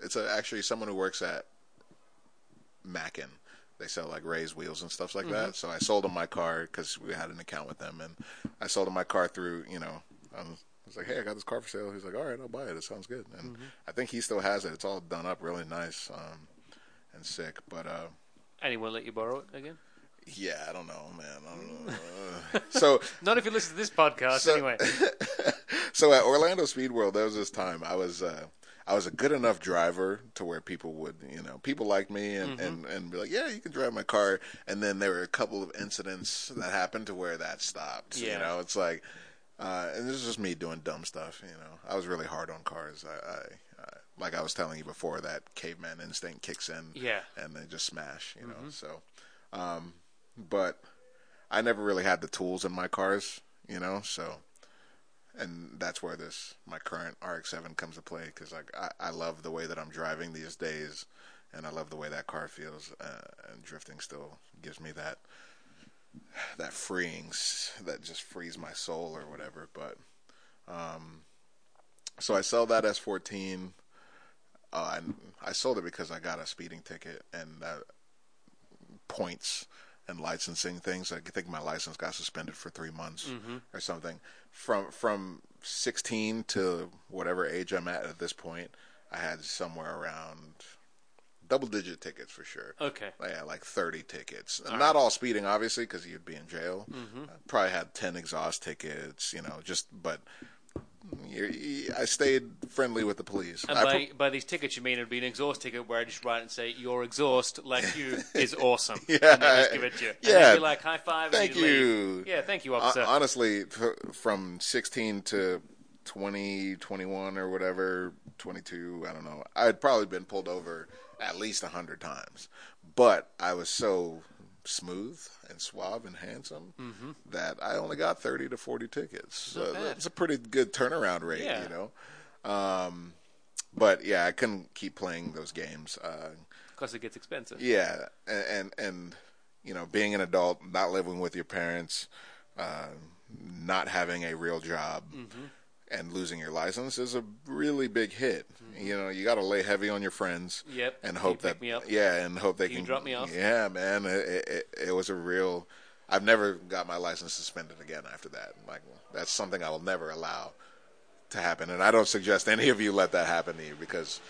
It's a, actually someone who works at Mackin. They sell like raised wheels and stuff like Mm-hmm. that. So I sold them my car because we had an account with them, and I sold them my car through. You know, um, I was like, "Hey, I got this car for sale." He's like, "All right, I'll buy it. It sounds good." And Mm-hmm. I think he still has it. It's all done up really nice um, and sick. But uh, And let you borrow it again? yeah, I don't know, man. I don't know. (laughs) Uh, so Not if you listen to this podcast, So- anyway. (laughs) so at Orlando Speed World, there was this time I was uh, I was a good enough driver to where people would you know people like me and, and and be like, yeah, you can drive my car. And then there were a couple of incidents that happened to where that stopped. Yeah. You know, it's like. Uh, and this is just me doing dumb stuff, you know. I was really hard on cars. I, I, I like I was telling you before, that caveman instinct kicks in, Yeah. and they just smash, you know. So, um, but I never really had the tools in my cars, you know. So, and that's where this my current RX-7 comes to play because like I, I love the way that I'm driving these days, and I love the way that car feels. Uh, and drifting still gives me that that freeing that just frees my soul or whatever. But um, so I sell that S14. Uh, and I sold it because I got a speeding ticket and uh, points and licensing things. I think my license got suspended for three months or something. From from 16 to whatever age I'm at at this point, I had somewhere around double digit tickets for sure. Okay. Yeah, like 30 tickets. Not all speeding, obviously, because you'd be in jail. Mm-hmm. Uh, probably had 10 exhaust tickets, you know, just, but I stayed friendly with the police. And by, pro- by these tickets, you mean it'd be an exhaust ticket where I just write and say, Your exhaust, like (laughs) you, is awesome. Yeah. And just give it to you. And Yeah. be like, High five. Thank you. Yeah, thank you, officer. honestly, f- from 16 to 20, 21 or whatever, 22, I don't know. I'd probably been pulled over at least 100 times. But I was so smooth and suave and handsome that I only got 30 to 40 tickets. So Mm-hmm. bad. that's a pretty good turnaround rate, Yeah. you know. Um, but yeah, I couldn't keep playing those games. Uh, Because it gets expensive. yeah, and, and and you know, being an adult, not living with your parents, uh, not having a real job, Mm-hmm. And losing your license is a really big hit. You know, you got to lay heavy on your friends. Mm-hmm. Yep. And hope that me up? yeah, and hope they Can you can drop me off? Yeah, man, it, it it was a real. I've never got my license suspended again after that. Like that's something I will never allow to happen, and I don't suggest any of you let that happen to you because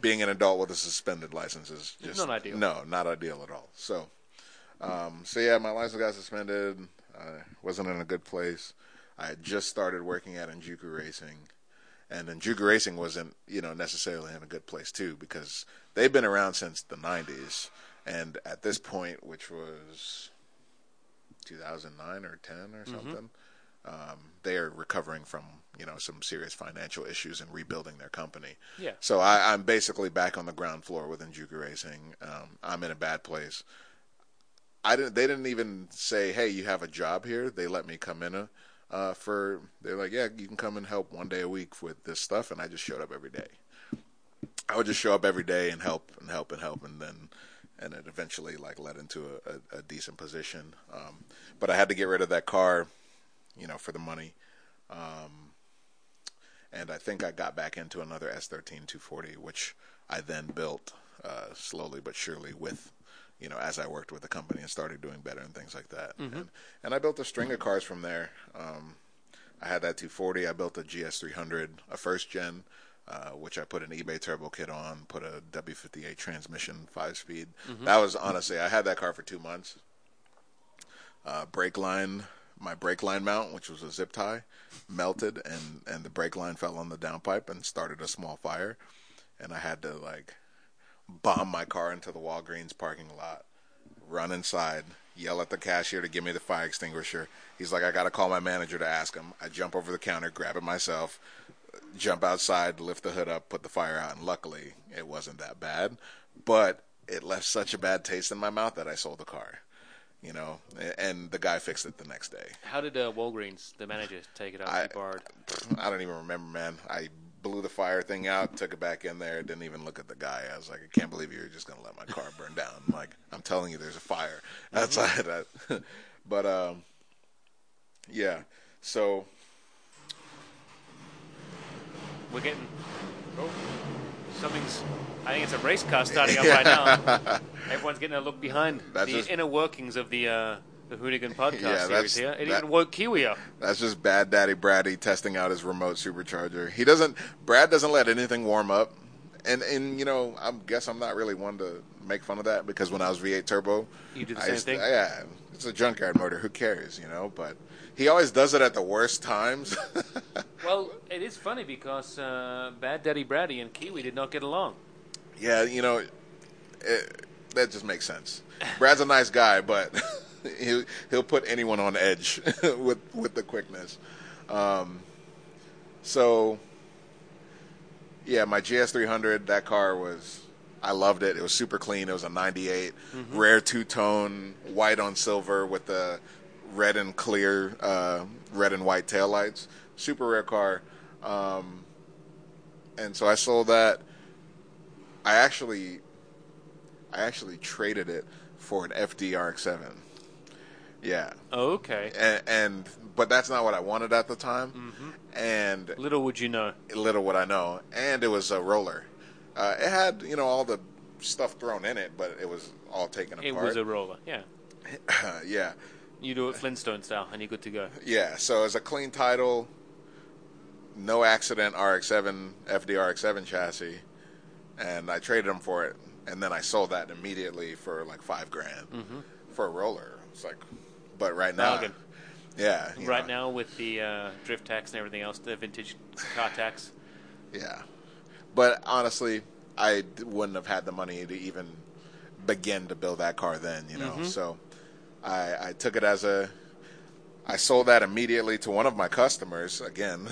being an adult with a suspended license is just not ideal. No, not ideal at all. So, um, so yeah, my license got suspended. I wasn't in a good place. I had just started working at Enjuku Racing, and Enjuku Racing wasn't, you know, necessarily in a good place too because they've been around since the '90s, and at this point, which was 2009 or 10 or something, um, they are recovering from, you know, some serious financial issues and rebuilding their company. Yeah. So I, I'm basically back on the ground floor with Enjuku Racing. Um, I'm in a bad place. I didn't. They didn't even say, "Hey, you have a job here." They let me come in. A, uh, for they're like, "Yeah, you can come and help one day a week with this stuff," and I just showed up every day. I would just show up every day and help and help and help, and then and it eventually like led into a, a, a decent position. Um, but I had to get rid of that car, you know, for the money. Um, and I think I got back into another S13 240, which I then built uh, slowly but surely with, you know, as I worked with the company and started doing better and things like that. And, and I built a string of cars from there. Um, I had that 240. I built a GS300, a first gen, uh, which I put an eBay turbo kit on, put a W58 transmission, five speed. That was honestly, I had that car for two months. Uh, brake line, my brake line mount, which was a zip tie, melted, and and the brake line fell on the downpipe and started a small fire, and I had to like bomb my car into the Walgreens parking lot, run inside, yell at the cashier to give me the fire extinguisher. He's like, I got to call my manager to ask him. I jump over the counter, grab it myself, jump outside, lift the hood up, put the fire out, and luckily it wasn't that bad. But it left such a bad taste in my mouth that I sold the car. You know, and the guy fixed it the next day. How did uh, Walgreens, the manager, take it out? I-. I don't even remember, man. I blew the fire thing out, took it back in there, didn't even look at the guy. I was like, I can't believe you're just gonna let my car burn down. I'm like, I'm telling you, there's a fire outside. I, (laughs) But um, yeah. So We're getting. Oh, something's. I think it's a race car starting (laughs) up right now. (laughs) Everyone's getting a look behind That's the just- inner workings of the uh, the Hoonigan (laughs) podcast Yeah, series here. It that- even woke Kiwi up. that's just bad daddy Braddy testing out his remote supercharger. He doesn't. Brad doesn't let anything warm up. And and you know I guess I'm not really one to make fun of that because when I was V8 turbo, You do the I same used to- thing? yeah, it's a junkyard motor. Who cares, you know? But he always does it at the worst times. (laughs) Well, it is funny because uh, Bad Daddy Brady and Kiwi did not get along. yeah, you know, it, that just makes sense. Brad's a nice guy, but (laughs) he'll he'll put anyone on edge (laughs) with with the quickness. Um, so yeah, my GS300, that car was. I loved it. It was super clean. It was a '98, rare two tone, white on silver with the red and clear, uh, red and white taillights. Super rare car. Um, and so I sold that. I actually, I actually traded it for an FDRX7. Yeah, Okay. and, and but that's not what I wanted at the time. Mm-hmm. And Little would you know. little would I know, and it was a roller. Uh, it had you know all the stuff thrown in it, but it was all taken apart. It was a roller. Yeah. (laughs) yeah, You do it Flintstone style, and you're good to go. yeah. So it's a clean title, no accident RX-7 FDRX-7 chassis, and I traded them for it, and then I sold that immediately for like five grand for a roller. It's like, but right now, yeah, Right know, now, with the uh, drift tax and everything else, the vintage car tax. Yeah, but honestly, I d- wouldn't have had the money to even begin to build that car then. You know, so I, I took it as a. I sold that immediately to one of my customers. Again,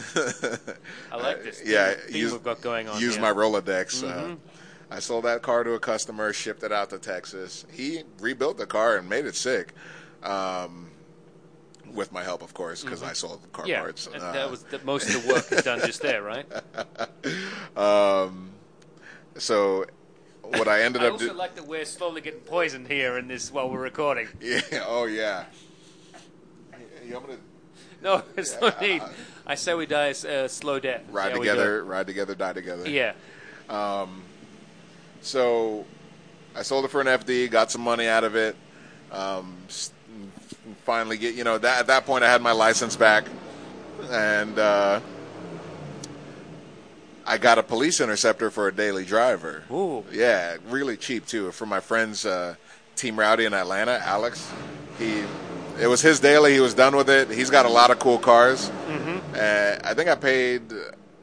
I like this theme- (laughs) yeah, use, we've got going on Use my Rolodex. Uh, I sold that car to a customer, shipped it out to Texas. He rebuilt the car and made it sick. Um, with my help, of course, because I sold the car Mm-hmm. Yeah, parts. and Uh, that was the, most of the work is done just there, right? (laughs) so what I ended I up also doing. like that we're slowly getting poisoned here in this while we're recording. (laughs) Yeah. Oh yeah. You want me to No, it's no need. I say we die a uh, slow death. ride Yeah, do. together? Ride together, die together. Yeah. So I sold it for an FD, got some money out of it. Um, finally, get you know that at that point I had my license back, and uh, I got a police interceptor for a daily driver. Ooh. Yeah, really cheap too. From my friend's uh, Team Rowdy in Atlanta, Alex. He, it was his daily. He was done with it. He's got a lot of cool cars. Mm-hmm. Uh, I think I paid.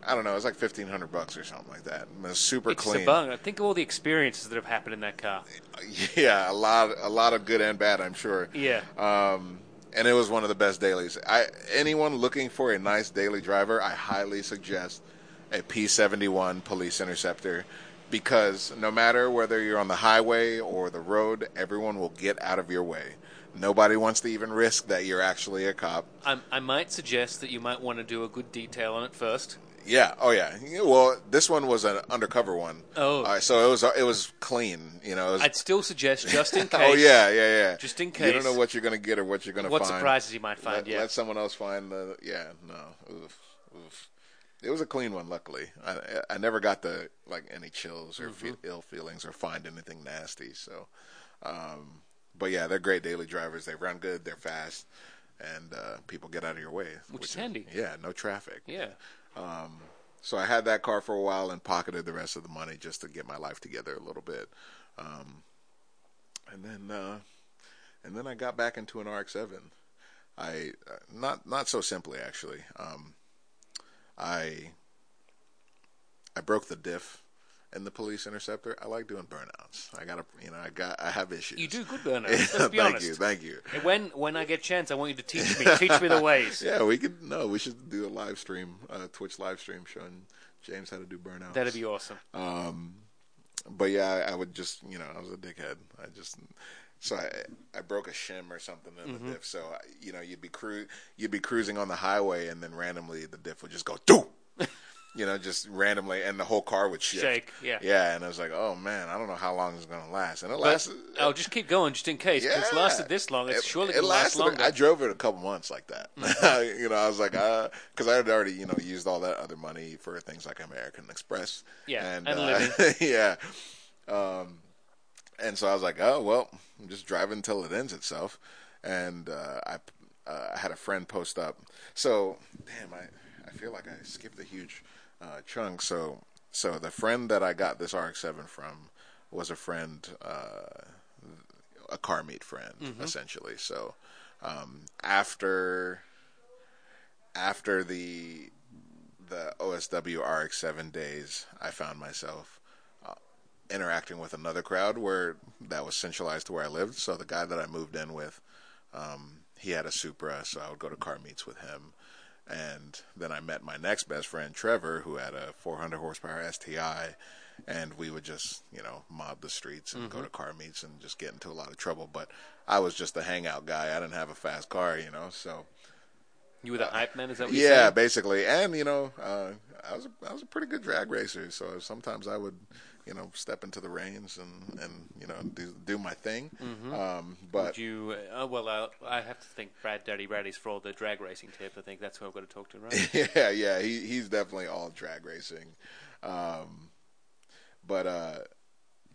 I don't know. It was like fifteen hundred bucks or something like that. It was super It's clean. a bung. Think of all the experiences that have happened in that car. (laughs) Yeah, a lot, a lot of good and bad, I'm sure. Yeah. Um, and it was one of the best dailies. I anyone looking for a nice daily driver, I highly suggest a P71 Police Interceptor because no matter whether you're on the highway or the road, everyone will get out of your way. Nobody wants to even risk that you're actually a cop. I, I might suggest that you might want to do a good detail on it first. Yeah. Oh, yeah. Well, this one was an undercover one. Oh. Uh, so it was it was clean. You know. Was, I'd still suggest, (laughs) just in case. oh yeah, yeah, yeah. Just in case. You don't know what you're gonna get or what you're gonna What find. surprises you might find, Let, yeah. let someone else find the. Yeah, no. Oof, oof. It was a clean one, luckily. I I never got the like any chills or Mm-hmm. fe- ill feelings or find anything nasty. So, um, but yeah, they're great daily drivers. They run good. They're fast, and uh, people get out of your way, Which is handy. Yeah, no traffic. Yeah. So I had that car for a while and pocketed the rest of the money just to get my life together a little bit. Um, and then, uh, and then I got back into an RX-7. I uh, not not so simply actually. Um, I I broke the diff in the police interceptor. I like doing burnouts. I got to you know I got I have issues. You do good burnouts. (laughs) Let's be honest. thank honest. you, thank you. When when I get chance, I want you to teach me. teach me the ways. (laughs) Yeah, we could no, we should do a live stream, uh, Twitch live stream showing James how to do burnouts. That'd be awesome. Um, but yeah, I, I would just, you know, I was a dickhead. I just, so I, I broke a shim or something in Mm-hmm. the diff. So I, you know, you'd be cru- you'd be cruising on the highway, and then randomly the diff would just go do, (laughs) you know, just randomly, and the whole car would shift. Shake, yeah. Yeah, and I was like, oh man, I don't know how long it's going to last. And it But lasted. I'll just keep going just in case. 'cause it's Yeah. lasted this long. It's it, surely it going to last lasted. longer. Mm-hmm. I drove it a couple months like that. (laughs) you know, I was like, because I had already, you know, used all that other money for things like American Express. Yeah, and, and uh, (laughs) yeah. Um, and so I was like, oh well, I'm just driving until it ends itself. And uh, I, uh, I had a friend post up. So damn, I I feel like I skipped a huge uh, chunk. So so the friend that I got this RX-7 from was a friend. Uh, a car meet friend essentially. So um, after after the the OSW RX7 days, I found myself uh, interacting with another crowd where that was centralized to where I lived. So the guy that I moved in with, um, he had a Supra, so I would go to car meets with him. And then I met my next best friend, Trevor, who had a 400 horsepower STI, and we would just, you know, mob the streets and go to car meets and just get into a lot of trouble. But I was just a hangout guy. I didn't have a fast car, you know, so you were the hype man, is that what you're yeah, saying? basically. And you know, uh, I was a, I was a pretty good drag racer, so sometimes I would, you know, step into the reins and and you know do do my thing. Um, but Would you, uh, well, uh, I have to thank Brad Daddy Raddies for all the drag racing tips. I think that's who I've got to talk to, right? (laughs) yeah, yeah, he he's definitely all drag racing. Um, but uh,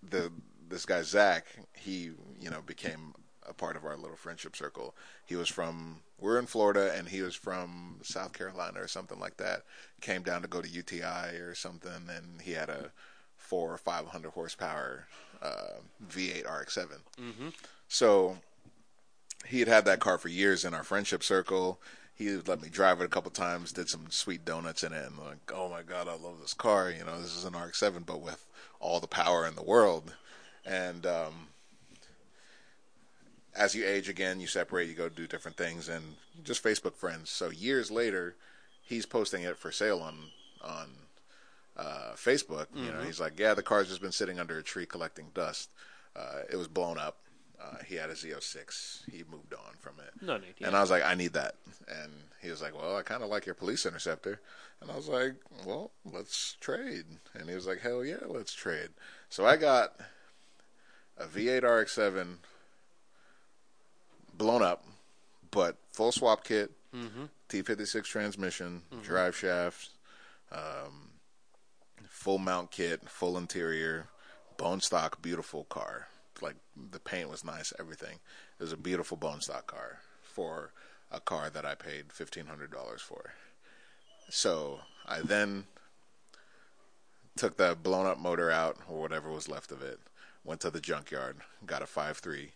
the this guy Zach, he you know became a part of our little friendship circle. He was from we're in Florida, and he was from South Carolina or something like that. Came down to go to UTI or something, and he had a four or five hundred horsepower uh, V8 RX-7. Mm-hmm. So he had had that car for years in our friendship circle. He let me drive it a couple times, did some sweet donuts in it, and like, oh my god, I love this car. You know, this is an RX-7, but with all the power in the world. And um, as you age again, you separate, you go do different things, and just Facebook friends. So years later, he's posting it for sale on on uh, Facebook. You know, he's like, yeah, the car's just been sitting under a tree collecting dust. Uh, it was blown up. Uh, he had a Z06. He moved on from it. No need, yeah. And I was like, I need that. And he was like, well, I kind of like your police interceptor. And I was like, well, let's trade. And he was like, hell yeah, let's trade. So I got a V8 RX-7 blown up, but full swap kit, T56 transmission, drive shafts, um, full mount kit, full interior, bone stock, beautiful car. Like the paint was nice, everything. It was a beautiful bone stock car for a car that I paid fifteen hundred dollars for. So I then took the blown up motor out or whatever was left of it, went to the junkyard, got a five three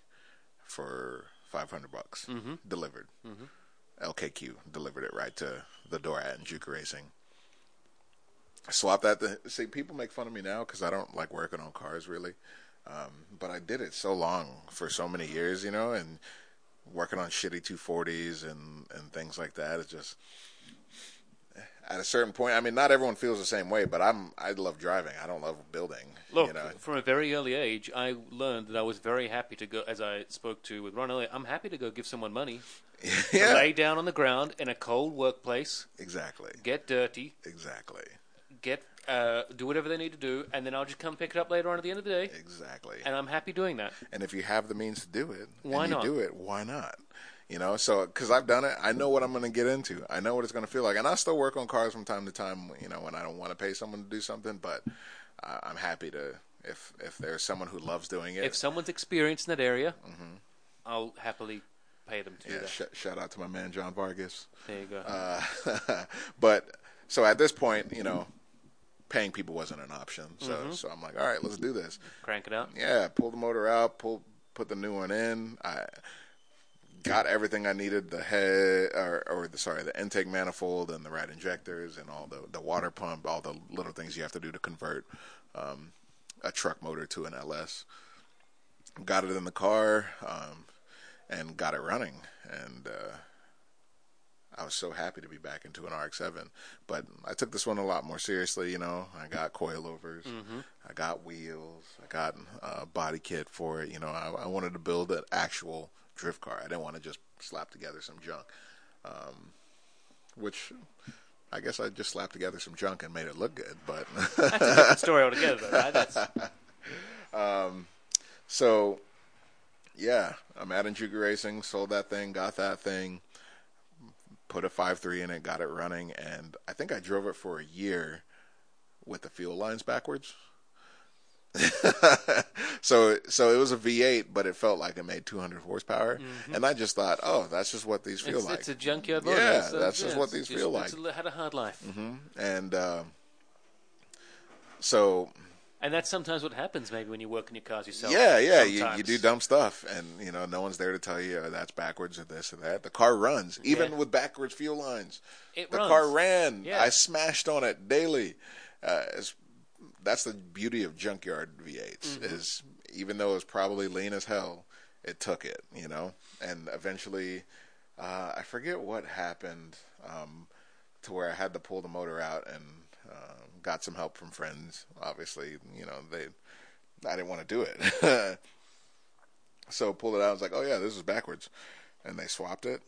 for five hundred bucks, mm-hmm. delivered. Mm-hmm. LKQ delivered it right to the door at Juke Racing. Swapped that. To, see, people make fun of me now because I don't like working on cars really, um, but I did it so long for so many years, you know, and working on shitty 240s and and things like that. It's just at a certain point. I mean, not everyone feels the same way, but I'm I love driving. I don't love building. Look, you know, from a very early age, I learned that I was very happy to go, as I spoke to with Ron earlier, I'm happy to go give someone money, (laughs) yeah, lay down on the ground in a cold workplace, exactly, get dirty, exactly, get uh, do whatever they need to do, and then I'll just come pick it up later on at the end of the day, exactly. and I'm happy doing that. And if you have the means to do it, Why and you not? do it, why not? You know, so because I've done it, I know what I'm going to get into. I know what it's going to feel like, and I still work on cars from time to time. You know, when I don't want to pay someone to do something, but uh, I'm happy to if if there's someone who loves doing it. If someone's experienced in that area, I'll happily pay them to Mm-hmm. yeah, sh- shout out to my man John Vargas. there you go. Uh, (laughs) but so at this point, you know, paying people wasn't an option. So Mm-hmm. so I'm like, all right, let's do this. Crank it up. Yeah, pull the motor out, pull put the new one in. I got everything I needed: the head, or, or the sorry, the intake manifold and the right injectors and all the the water pump, all the little things you have to do to convert um, a truck motor to an LS. Got it in the car um, and got it running, and uh, I was so happy to be back into an RX-7. But I took this one a lot more seriously. You know, I got coilovers, mm-hmm. I got wheels, I got a body kit for it. You know, I, I wanted to build an actual drift car. I didn't want to just slap together some junk, um, which I guess I just slapped together some junk and made it look good. But (laughs) That's a different story altogether, though, right? That's, (laughs) um, so, yeah, I'm at Enjuku Racing, sold that thing, got that thing, put a five three in it, got it running, and I think I drove it for a year with the fuel lines backwards. (laughs) so so it was a V8, but it felt like it made 200 horsepower, and I just thought, oh, that's just what these feel it's, like. it's a junkyard. Yeah, so, that's just what these just- feel it's like. a- had a hard life. and uh, so And that's sometimes what happens maybe when you work in your cars yourself. yeah, yeah, you, you do dumb stuff, and you know no one's there to tell you oh, that's backwards or this or that. The car runs, even Yeah. with backwards fuel lines. It the runs. car ran. Yeah. I smashed on it daily. Uh, it's, that's the beauty of junkyard V8s Mm-hmm. is even though it's probably lean as hell, it took it, you know. And eventually, uh, I forget what happened um, to where I had to pull the motor out and got some help from friends. Obviously, you know they. I didn't want to do it, (laughs) so pulled it out. I was like, "Oh yeah, this is backwards," and they swapped it,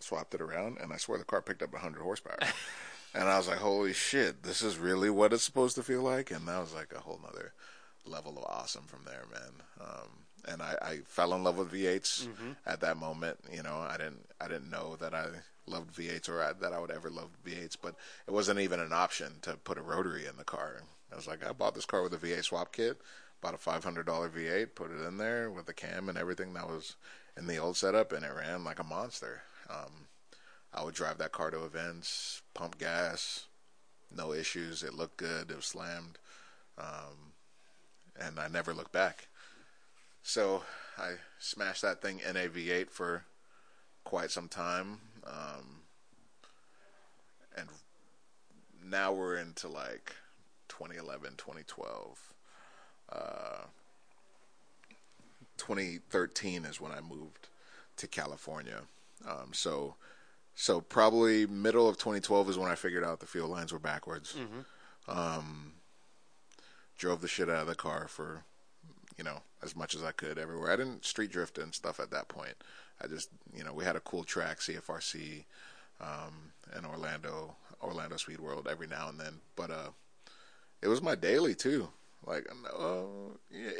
swapped it around, and I swear the car picked up 100 horsepower. (laughs) and I was like, "Holy shit, this is really what it's supposed to feel like." And that was like a whole nother level of awesome from there, man. Um, and I, I fell in love with V8s at that moment. You know, I didn't I didn't know that I loved V8s or I, that I would ever love V8s, but it wasn't even an option to put a rotary in the car. I was like, I bought this car with a V8 swap kit, bought a five hundred dollar V8, put it in there with the cam and everything that was in the old setup, and it ran like a monster. Um, I would drive that car to events, pump gas, no issues. It looked good. It was slammed, um, and I never looked back. So I smashed that thing in a V8 for quite some time, um, and now we're into like 2011, 2012. Uh, 2013 is when I moved to California. Um, so, so probably middle of 2012 is when I figured out the fuel lines were backwards. Um, drove the shit out of the car for, you know, as much as I could everywhere. I didn't street drift and stuff at that point. I just, you know, we had a cool track, CFRC, um, in Orlando, Orlando Speed World every now and then. But uh, it was my daily too. Like, uh,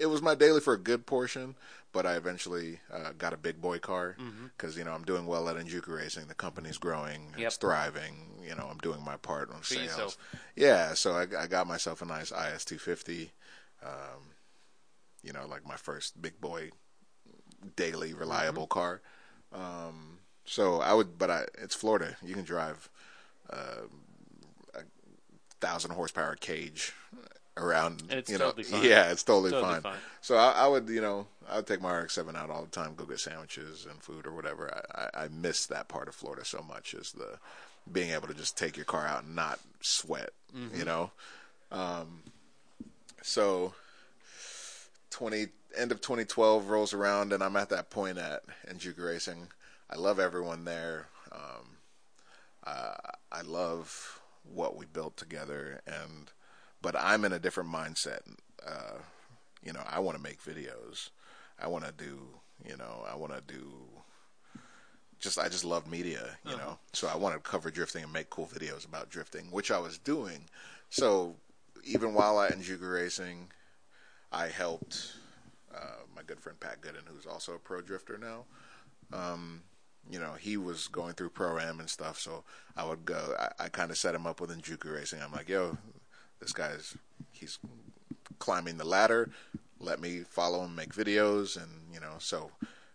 it was my daily for a good portion, but I eventually uh, got a big boy car because you know I'm doing well at Enjuku Racing. The company's growing, Yep. it's thriving. You know, I'm doing my part on sales. yourself. Yeah, so I, I got myself a nice IS 250. Um, you know, like my first big boy daily reliable car. Um, so I would, but I it's Florida. You can drive uh, a thousand horsepower cage around. And it's you know, totally fine. Yeah, it's totally, Totally fine. fine. So I, I would, you know, I would take my RX-7 out all the time, go get sandwiches and food or whatever. I, I, I miss that part of Florida so much, is the being able to just take your car out and not sweat. Mm-hmm. You know, um, so twenty end of 2012 rolls around, and I'm at that point at Enjuku Racing. I love everyone there. Um, uh, I love what we built together, and but I'm in a different mindset. Uh, you know, I want to make videos. I want to do. You know, I want to do. Just I just love media. You know, so I want to cover drifting and make cool videos about drifting, which I was doing. So even while I at Enjuku Racing, I helped uh, my good friend Pat Goodin, who's also a pro drifter now. Um, you know, he was going through pro am and stuff, so I would go. I, I kind of set him up with Enjuku Racing. I'm like, yo, this guy's he's climbing the ladder. Let me follow him, make videos, and you know, so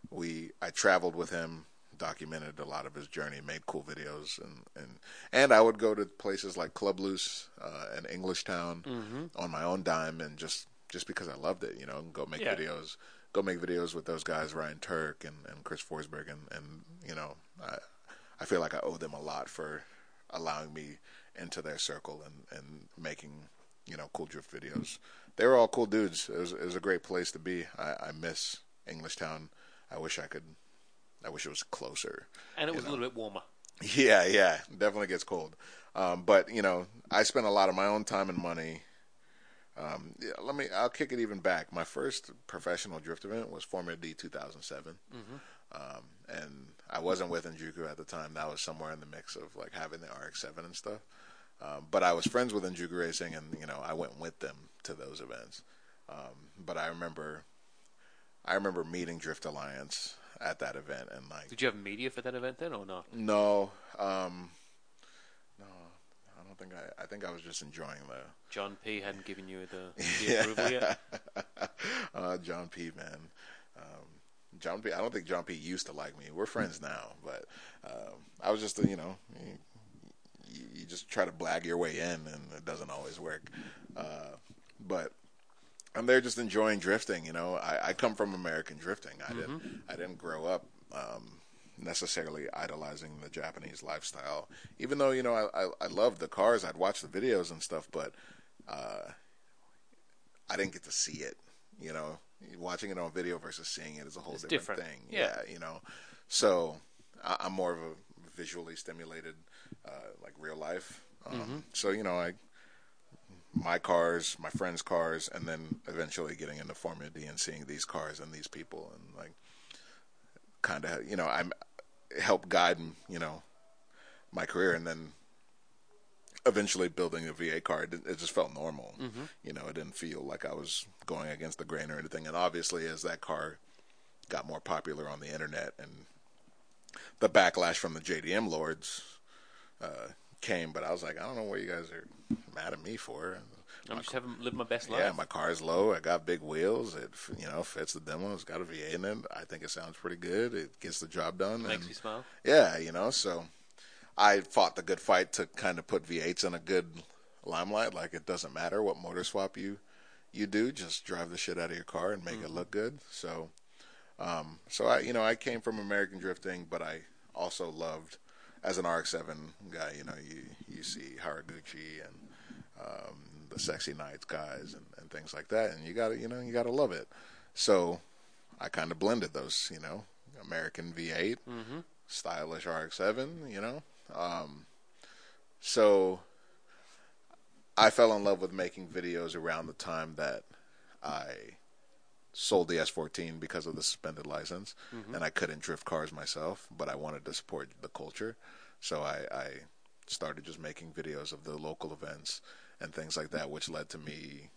we I traveled with him, documented a lot of his journey, made cool videos, and and and I would go to places like Club Loose uh, and English Town on my own dime, and just just because I loved it, you know, and go make Yeah. videos, go make videos with those guys, Ryan Tuerck and, and Chris Forsberg, and, and you know, I I feel like I owe them a lot for allowing me into their circle and, and making you know cool drift videos. They were all cool dudes. It was, it was a great place to be. I, I miss English Town. I wish I could. I wish it was closer. And it was a little bit warmer. (laughs) Yeah, yeah, definitely gets cold. Um, but you know, I spent a lot of my own time and money. Um, yeah, let me. I'll kick it even back. My first professional drift event was Formula D 2007. Um, and I wasn't with Enjuku at the time. That was somewhere in the mix of like having the RX-7 and stuff. Um, but I was friends with Enjuku Racing, and you know I went with them to those events. Um, but I remember, I remember meeting Drift Alliance at that event, and like, Did you have media for that event then, or not? no, um, don't think I. I think I was just enjoying the John P hadn't given you the, (laughs) the approval yet. (laughs) uh, John P. Man, um, John P. I don't think John P. used to like me. We're friends now, but um, I was just, you know, you, you just try to blag your way in, and it doesn't always work. Uh, but I'm there just enjoying drifting. You know, I, I come from American drifting. I didn't, I didn't grow up. Um, necessarily idolizing the Japanese lifestyle, even though you know I, I, I loved the cars. I'd watch the videos and stuff, but uh, I didn't get to see it. You know, watching it on video versus seeing it is a whole different, different. thing. Yeah. you know. So I, I'm more of a visually stimulated, uh, like real life. Um, So you know, I my cars, my friends' cars, and then eventually getting into Formula D and seeing these cars and these people, and like kind of you know I'm help guide you know my career, and then eventually building a V8 car, it, it just felt normal. You know, it didn't feel like I was going against the grain or anything. And obviously, as that car got more popular on the internet and the backlash from the JDM lords uh, came, but I was like, I don't know what you guys are mad at me for. I'm just having lived my best life. Yeah, my car's low. I got big wheels. It you know fits the demo. It's got a V8 in it. I think it sounds pretty good. It gets the job done. Makes and- me smile. yeah, you know, so I fought the good fight to kind of put V8s in a good limelight. Like it doesn't matter what motor swap you you do, just drive the shit out of your car and make it look good. So, um, so I, you know, I came from American drifting, but I also loved as an RX-7 guy. You know, you you see Haraguchi and um, the Sexy Nights guys and, and things like that, and you gotta, you know, you gotta love it. So, I kind of blended those, you know, American V8 stylish RX-7, you know. Um, so I fell in love with making videos around the time that I sold the S14 because of the suspended license, and I couldn't drift cars myself, but I wanted to support the culture, so I, I started just making videos of the local events and things like that, which led to me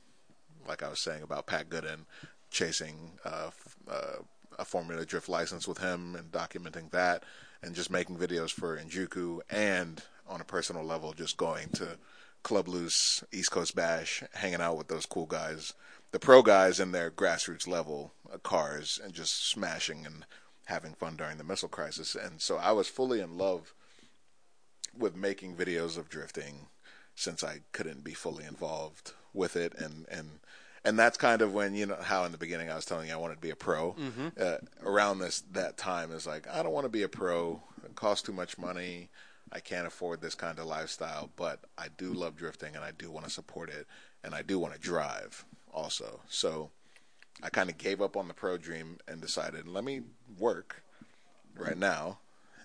like I was saying about Pat Goodin, chasing uh, uh, a Formula Drift license with him and documenting that, and just making videos for Enjuku, and on a personal level, just going to Club Loose, East Coast Bash, hanging out with those cool guys, the pro guys in their grassroots level uh, cars, and just smashing and having fun during the missile crisis. And so I was fully in love with making videos of drifting since I couldn't be fully involved with it and and and that's kind of when you know how in the beginning I was telling you I wanted to be a pro. Uh, around this that time is like I don't want to be a pro. It costs too much money. I can't afford this kind of lifestyle, but I do love drifting and I do want to support it and I do want to drive also. So I kind of gave up on the pro dream and decided let me work right now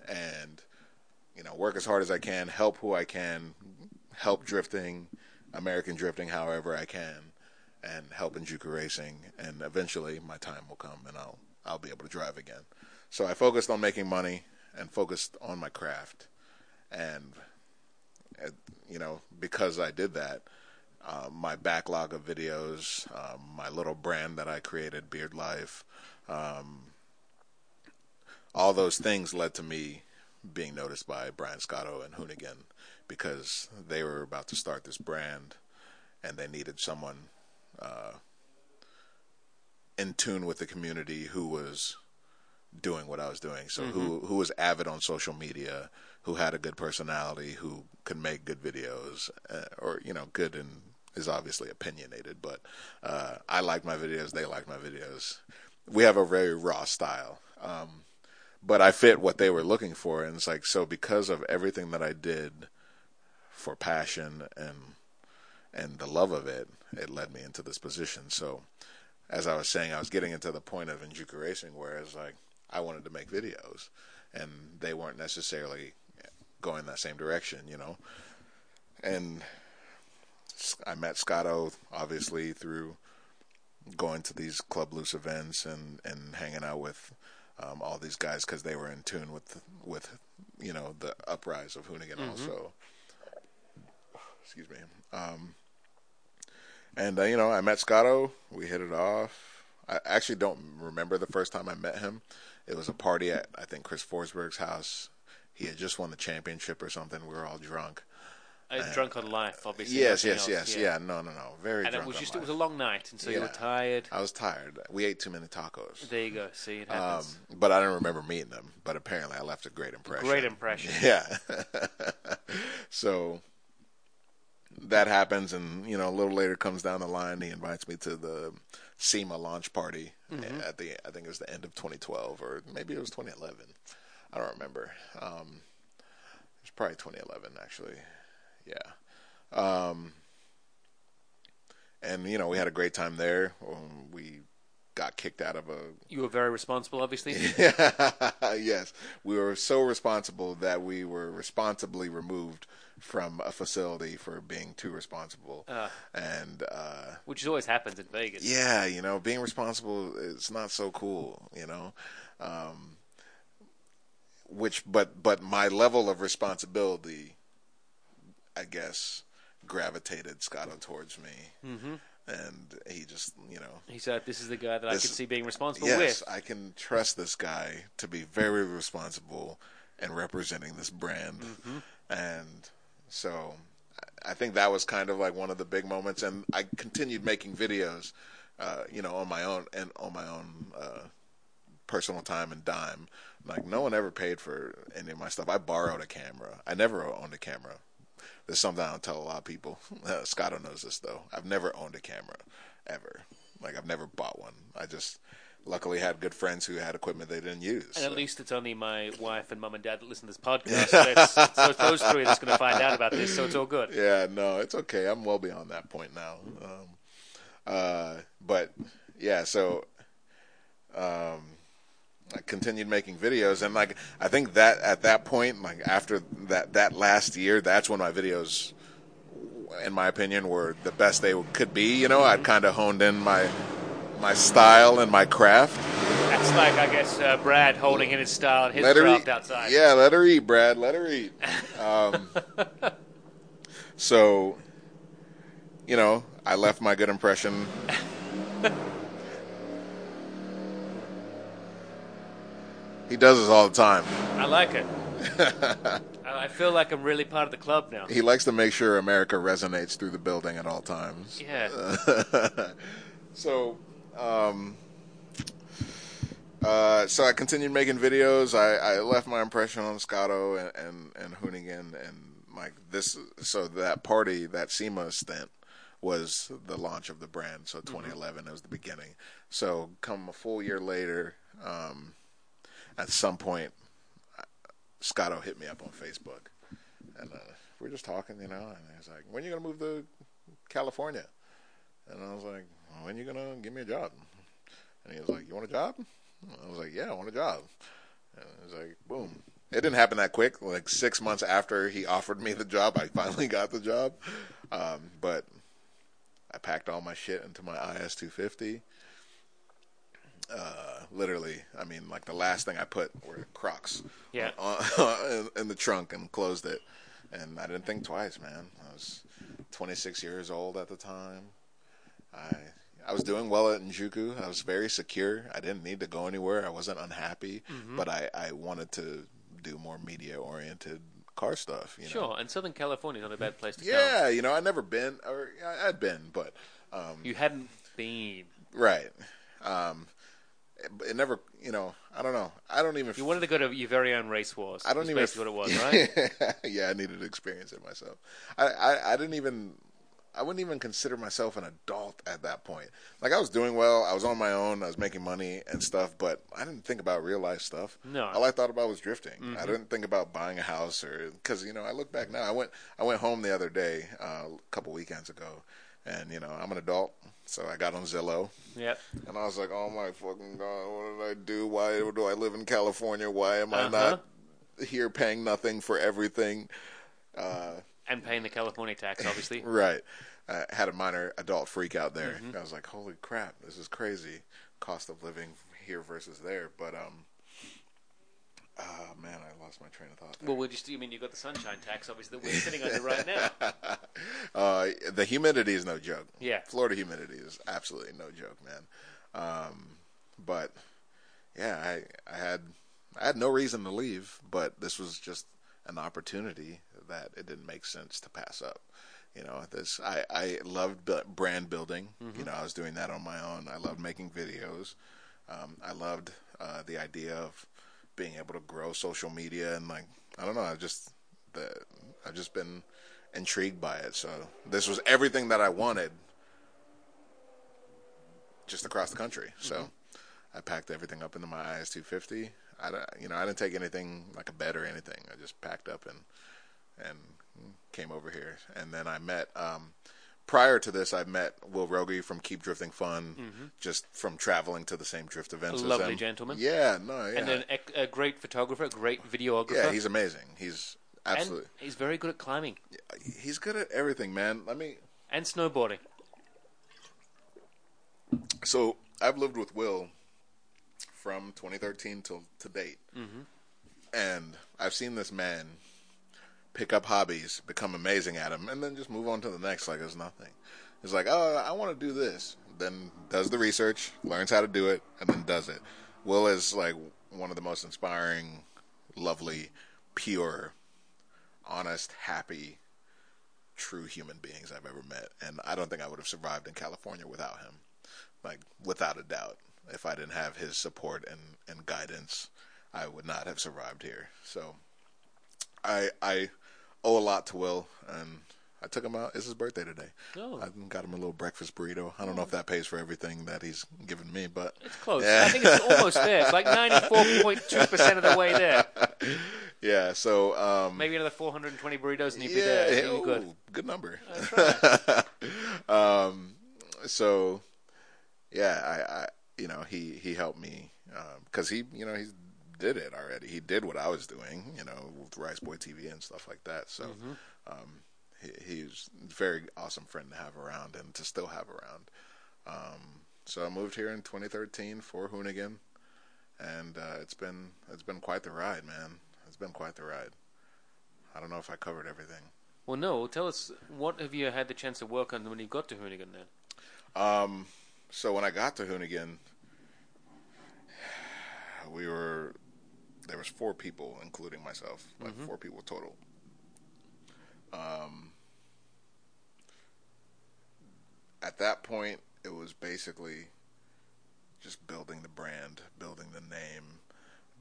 and you know work as hard as I can, help who I can, help drifting, American drifting however I can, and help Enjuku racing, and eventually my time will come and I'll I'll be able to drive again. So I focused on making money and focused on my craft, and you know because I did that, uh, my backlog of videos, um, my little brand that I created, Beard Life, um, all those things led to me being noticed by Brian Scotto and Hoonigan because they were about to start this brand and they needed someone uh, in tune with the community who was doing what I was doing. So who who was avid on social media, who had a good personality, who could make good videos, uh, or you know, good and is obviously opinionated. But uh, I like my videos; they like my videos. We have a very raw style. Um, but I fit what they were looking for, and it's like so because of everything that I did for passion and and the love of it, it led me into this position. So, as I was saying, I was getting into the point of Enjuku racing, where it's like I wanted to make videos, and they weren't necessarily going that same direction, you know. And I met Scotto obviously through going to these Club Loose events and and hanging out with um, all these guys because they were in tune with with you know the uprise of Hoonigan also. Excuse me. Um, and uh, you know, I met Scotto. We hit it off. I actually don't remember the first time I met him. It was a party at I think Chris Forsberg's house. He had just won the championship or something. We were all drunk. Was drunk on life, obviously. Yes, yes, else, yes. Yeah. no, no, no. Very And it was on just, it was a long night, and so you were tired. I was tired. We ate too many tacos. There you go. See, it Um, but I don't remember meeting them. But apparently, I left a great impression. Great impression. (laughs) Yeah. (laughs) so that happens, and you know, a little later comes down the line. He invites me to the SEMA launch party Mm-hmm. at the I think it was the end of 2012 or maybe it was 2011. I don't remember. Um, it was probably 2011 actually. Yeah. Um, and you know, we had a great time there. Um, we got kicked out of a You were very responsible, obviously. (laughs) yes, we were so responsible that we were responsibly removed from a facility for being too responsible. Ah. and uh, Which always happens in Vegas. yeah, you know, being responsible is not so cool, you know. Um, which, but but my level of responsibility, I guess, gravitated Scotto towards me, mm-hmm. and he just, you know, He said, "This is the guy that I This- could see being responsible yes, with." I can trust this guy to be very responsible and representing this brand. Mm-hmm. And so I- think that was kind of like one of the big moments. And I continued making videos, uh, you know, on my own and on my own uh, personal time and dime. Like no one ever paid for any of my stuff. I borrowed a camera. I never owned a camera. There's something I don't tell a lot of people. (laughs) Uh, Scotto knows this though. I've never owned a camera, ever. Like I've never bought one. I just luckily had good friends who had equipment they didn't use. And at least it's only my wife and mum and dad that listen to this podcast. So (laughs) it's, so it's those three that's going to find out about this. So it's all good. Yeah, no, it's okay. I'm well beyond that point now. Um, uh, but yeah, so um, I continued making videos, and like I think that at that point, like after that that last year, that's when my videos, in my opinion, were the best they could be. You know, I'd kind of honed in my my style and my craft. That's like, I guess, uh, Brad holding in his style and his Let craft outside. Yeah, let her eat, Brad. Let her eat. (laughs) Um, so, you know, I left my good impression. (laughs) he does this all the time. I like it. (laughs) I feel like I'm really part of the club now. He likes to make sure America resonates through the building at all times. Yeah. so, um, uh, so I continued making videos. I, I left my impression on Scotto and, and, and Hoonigan and like this. So that party, that SEMA stint was the launch of the brand. So 2011 was the beginning. So come a full year later, um, at some point, Scotto hit me up on Facebook. And uh, we were just talking, you know, and he's like, when are you going to move to California? And I was like, when you going to give me a job? And he was like, you want a job? I was like, yeah, I want a job. And it was like, boom. It didn't happen that quick. Like six months after he offered me the job, I finally (laughs) got the job. Um, but I packed all my shit into my IS 250. Uh, literally, I mean, like the last thing I put were Crocs Yeah. (laughs) on, in, in the trunk and closed it. And I didn't think twice, man. I was 26 years old at the time. I I was doing well at Enjuku. I was very secure. I didn't need to go anywhere. I wasn't unhappy, Mm-hmm. but I, I wanted to do more media oriented car stuff. You know? Sure, and Southern California is not a bad place to go. Yeah, you know, I'd never been, or yeah, I'd been, but um, You hadn't been. right. Um, it, it never, you know, I don't know. I don't even. You wanted to go to your very own race wars. I don't even. basically what it was, (laughs) right? yeah, I needed to experience it myself. I, I, I didn't even. I wouldn't even consider myself an adult at that point. Like I was doing well, I was on my own, I was making money and stuff, but I didn't think about real life stuff. No. all I thought about was drifting. I didn't think about buying a house or because you know I look back now. I went I went home the other day, uh, a couple weekends ago, and you know I'm an adult, so I got on Zillow. yep. And I was like, "Oh my fucking god, what did I do? Why do I live in California? Why am I Uh-huh. not here paying nothing for everything?" And paying the California tax, (coughs) obviously. Right. I had a minor adult freak out there. Mm-hmm. I was like, "Holy crap, this is crazy! Cost of living here versus there." But um, Oh man, I lost my train of thought. There. Well, we just, you mean you got the sunshine tax, obviously, that we're sitting under right now. (laughs) Uh, the humidity is no joke. Yeah. Florida humidity is absolutely no joke, man. Um, but yeah, I I had I had no reason to leave, but this was just an opportunity that it didn't make sense to pass up. You know, this I I loved brand building. You know, I was doing that on my own. I loved making videos. Um, I loved uh, the idea of being able to grow social media and like I don't know. I just the I've just been intrigued by it. So this was everything that I wanted, just across the country. So I packed everything up into my IS 250. I you know I didn't take anything like a bed or anything. I just packed up and and came over here. And then I met. Um, prior to this, I met Will Roegge from Keep Drifting Fun, just from traveling to the same drift events. A as lovely them. gentleman. Yeah, no, yeah, And then a, a great photographer, a great videographer. yeah, he's amazing. He's and absolutely. he's very good at climbing He's good at everything, man. Let me. and snowboarding. So I've lived with Will from 2013 till to date, and I've seen this man pick up hobbies, become amazing at them, and then just move on to the next like it's nothing. It's like, oh, I want to do this. Then does the research, learns how to do it, and then does it. Will is like one of the most inspiring, lovely, pure, honest, happy, true human beings I've ever met, and I don't think I would have survived in California without him. Like without a doubt, if I didn't have his support and and guidance, I would not have survived here. So, I I owe a lot to Will, and I took him out. It's his birthday today. Oh. I got him a little breakfast burrito. I don't know if that pays for everything that he's given me, but It's close. Yeah. I think it's almost there. It's like 94.2% of the way there. (laughs) yeah. So um, Maybe another 420 burritos and you'd be there. yeah, You'd good. good number. Right. (laughs) um, so yeah, I, I, you know, he he helped me because he, you know, he did it already. He did what I was doing, you know, with Rice Boy TV and stuff like that. So, um, he, he's a very awesome friend to have around and to still have around. Um, so I moved here in 2013 for Hoonigan, and uh, it's been it's been quite the ride, man. It's been quite the ride. I don't know if I covered everything. Well, no. Tell us, what have you had the chance to work on when you got to Hoonigan then? Um, so when I got to Hoonigan, we were there was four people, including myself, like four people total. Um, at that point, it was basically just building the brand, building the name,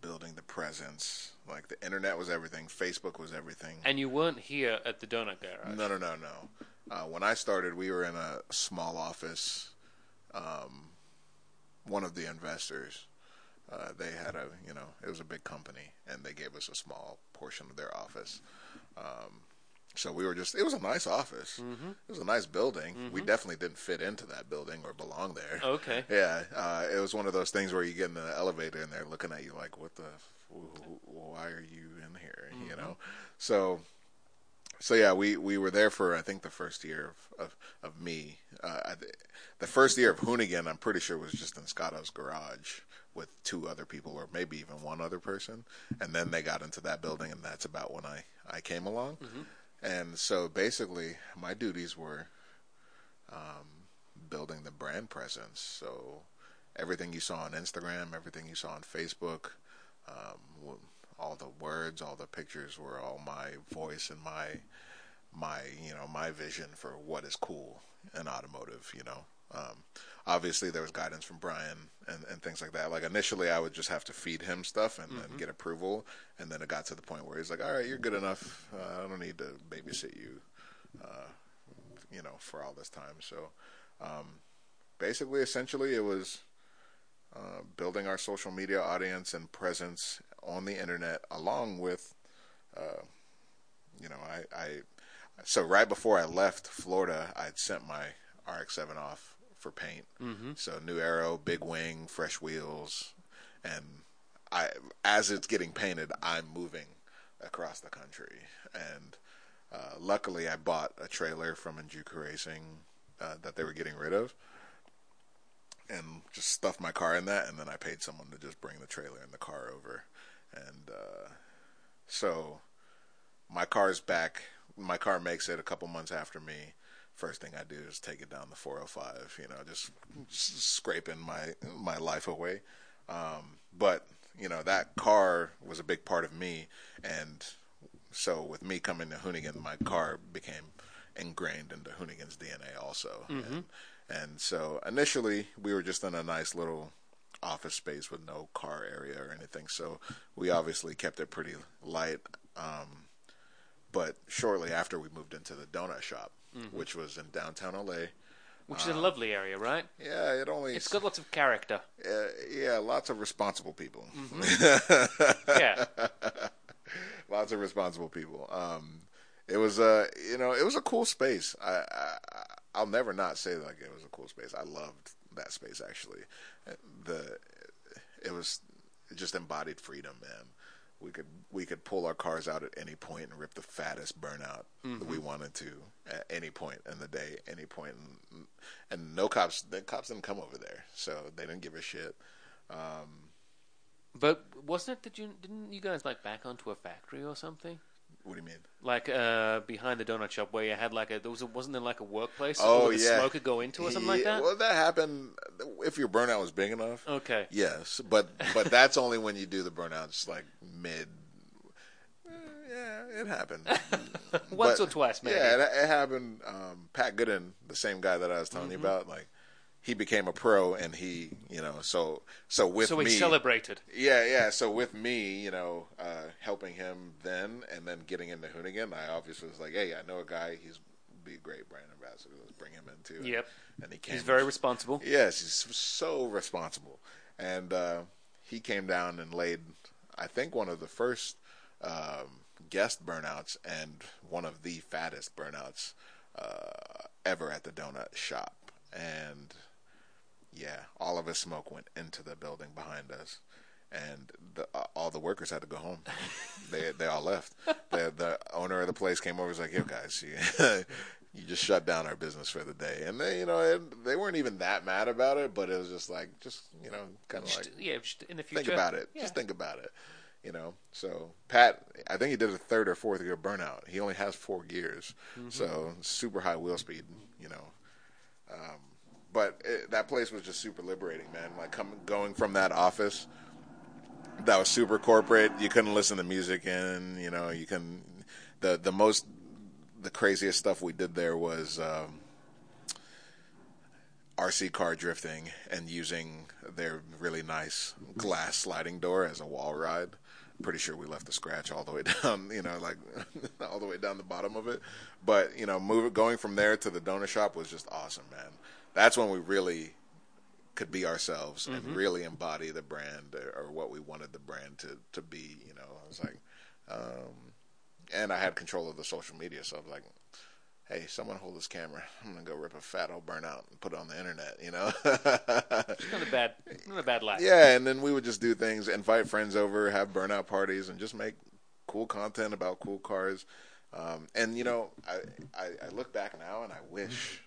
building the presence. Like the internet was everything, Facebook was everything. And you weren't here at the donut garage. No, no, no, no. Uh, when I started, we were in a small office. Um, one of the investors, uh, they had a, you know, it was a big company, and they gave us a small portion of their office. Um, so we were just, it was a nice office. It was a nice building. We definitely didn't fit into that building or belong there. Okay. Yeah, uh, it was one of those things where you get in the elevator and they're looking at you like, "What the? F- why are you in here?" You know. So, so yeah, we, we were there for I think the first year of of, of me. Uh, the first year of Hoonigan, I'm pretty sure was just in Scotto's garage with two other people, or maybe even one other person. And then they got into that building, and that's about when I I came along. And so basically, my duties were um, building the brand presence. So everything you saw on Instagram, everything you saw on Facebook, um, all the words, all the pictures were all my voice and my my you know my vision for what is cool in automotive. You know, um, obviously there was guidance from Brian and, and things like that. Like initially, I would just have to feed him stuff and then get approval, and then it got to the point where he's like, "All right, you're good enough. Uh, I don't need to babysit you." Uh, you know, for all this time. So, um, basically, essentially, it was uh, building our social media audience and presence on the internet, along with, uh, you know, I, I, so right before I left Florida, I'd sent my RX-7 off for paint. Mm-hmm. So new arrow, big wing, fresh wheels, and I, as it's getting painted, I'm moving across the country, and uh, luckily, I bought a trailer from Enjuku Racing uh, that they were getting rid of, and just stuffed my car in that, and then I paid someone to just bring the trailer and the car over, and uh, so my car's back. My car makes it a couple months after me. First thing I do is take it down the 405. You know, just scraping my my life away. Um, but you know that car was a big part of me, and so with me coming to Hoonigan, my car became ingrained into Hoonigan's DNA also. And, and so initially we were just in a nice little office space with no car area or anything. So we obviously kept it pretty light. Um, but shortly after we moved into the donut shop, which was in downtown LA. Which is a lovely area, right? Yeah, it only It's got lots of character. uh, yeah, lots of responsible people. (laughs) Yeah. lots of responsible people. Um, it was a you know it was a cool space. I, I I'll never not say like it was a cool space. I loved that space actually. The it was it just embodied freedom, man. We could we could pull our cars out at any point and rip the fattest burnout that we mm-hmm. wanted to at any point in the day, any point, and, and no cops. The cops didn't come over there, so they didn't give a shit. Um, but wasn't it that you didn't you guys like back onto a factory or something? What do you mean? Like uh, behind the donut shop where you had like a there was a, wasn't there like a workplace Oh where the yeah, smoke could go into or something like Yeah, that? Well, that happened if your burnout was big enough. Okay. Yes, but but (laughs) that's only when you do the burnouts like mid. Eh, Yeah, it happened (laughs) Once But, or twice, maybe. Yeah, it, it happened. Um, Pat Goodin, the same guy that I was telling Mm-hmm. you about, like he became a pro, and he, you know, so so with so we me, celebrated. yeah, yeah. So with me, you know, uh, helping him then, and then getting into Hoonigan, I obviously was like, hey, I know a guy. He's be a great brand ambassador. Let's bring him in too. Yep. And he came. He's very responsible. Yes, he's so responsible, and uh, he came down and laid, I think, one of the first um, guest burnouts and one of the fattest burnouts uh, ever at the donut shop, and yeah, all of his smoke went into the building behind us, and the, uh, all the workers had to go home. (laughs) they they all left. The the owner of the place came over. and Was like, "Yo, guys, you, (laughs) you just shut down our business for the day." And they, you know, it, they weren't even that mad about it, but it was just like, just you know, kind of like yeah, in the future. think about it. Yeah. Just think about it. You know, so Pat, I think he did a third or fourth gear burnout. He only has four gears, Mm-hmm. so super high wheel speed. You know, um, but it, that place was just super liberating, man. Like coming going from that office, that was super corporate. You couldn't listen to music, and you know, you can the the most the craziest stuff we did there was. Um, RC car drifting and using their really nice glass sliding door as a wall ride. Pretty sure we left the scratch all the way (laughs) down, you know, like (laughs) all the way down the bottom of it. But you know, move going from there to the donut shop was just awesome, man. That's when we really could be ourselves and really embody the brand or, or what we wanted the brand to to be. You know, I was like, um, and I had control of the social media, so I was like, hey, someone hold this camera. I'm gonna go rip a fat old burnout and put it on the internet. You know. Not a bad, not a bad life. yeah, and then we would just do things, invite friends over, have burnout parties, and just make cool content about cool cars. Um, and you know, I, I I look back now and I wish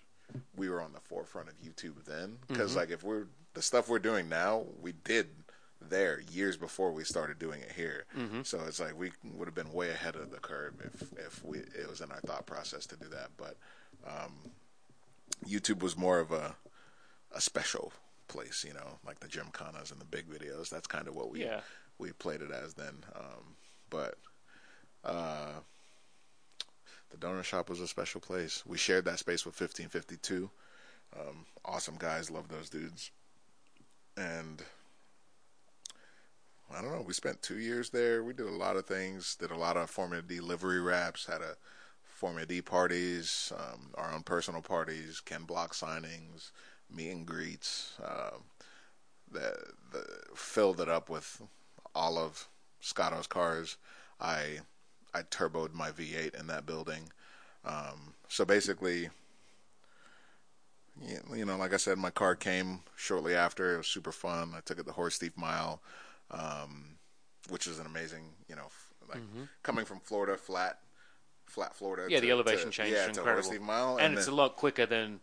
we were on the forefront of YouTube then, because like if we're the stuff we're doing now, we did there years before we started doing it here. So it's like we would have been way ahead of the curve if if we it was in our thought process to do that. But um, YouTube was more of a a special place, you know, like the gymkhanas and the big videos. That's kind of what we Yeah. we played it as then. Um, but uh, the donut shop was a special place. We shared that space with 1552. Um, awesome guys, love those dudes. And I don't know. We spent two years there. We did a lot of things. Did a lot of Formula D livery wraps. Had a Formula D parties, um, our own personal parties, Ken Block signings, meet and greets. Um, the, the filled it up with all of Scotto's cars. I I turboed my V8 in that building. Um, so basically, you know, like I said, my car came shortly after. It was super fun. I took it the Horse Thief Mile, um, which is an amazing, you know, like coming from Florida, flat, flat Florida. Yeah, to- the elevation to, change yeah, is incredible. Mile, and it's then- a lot quicker than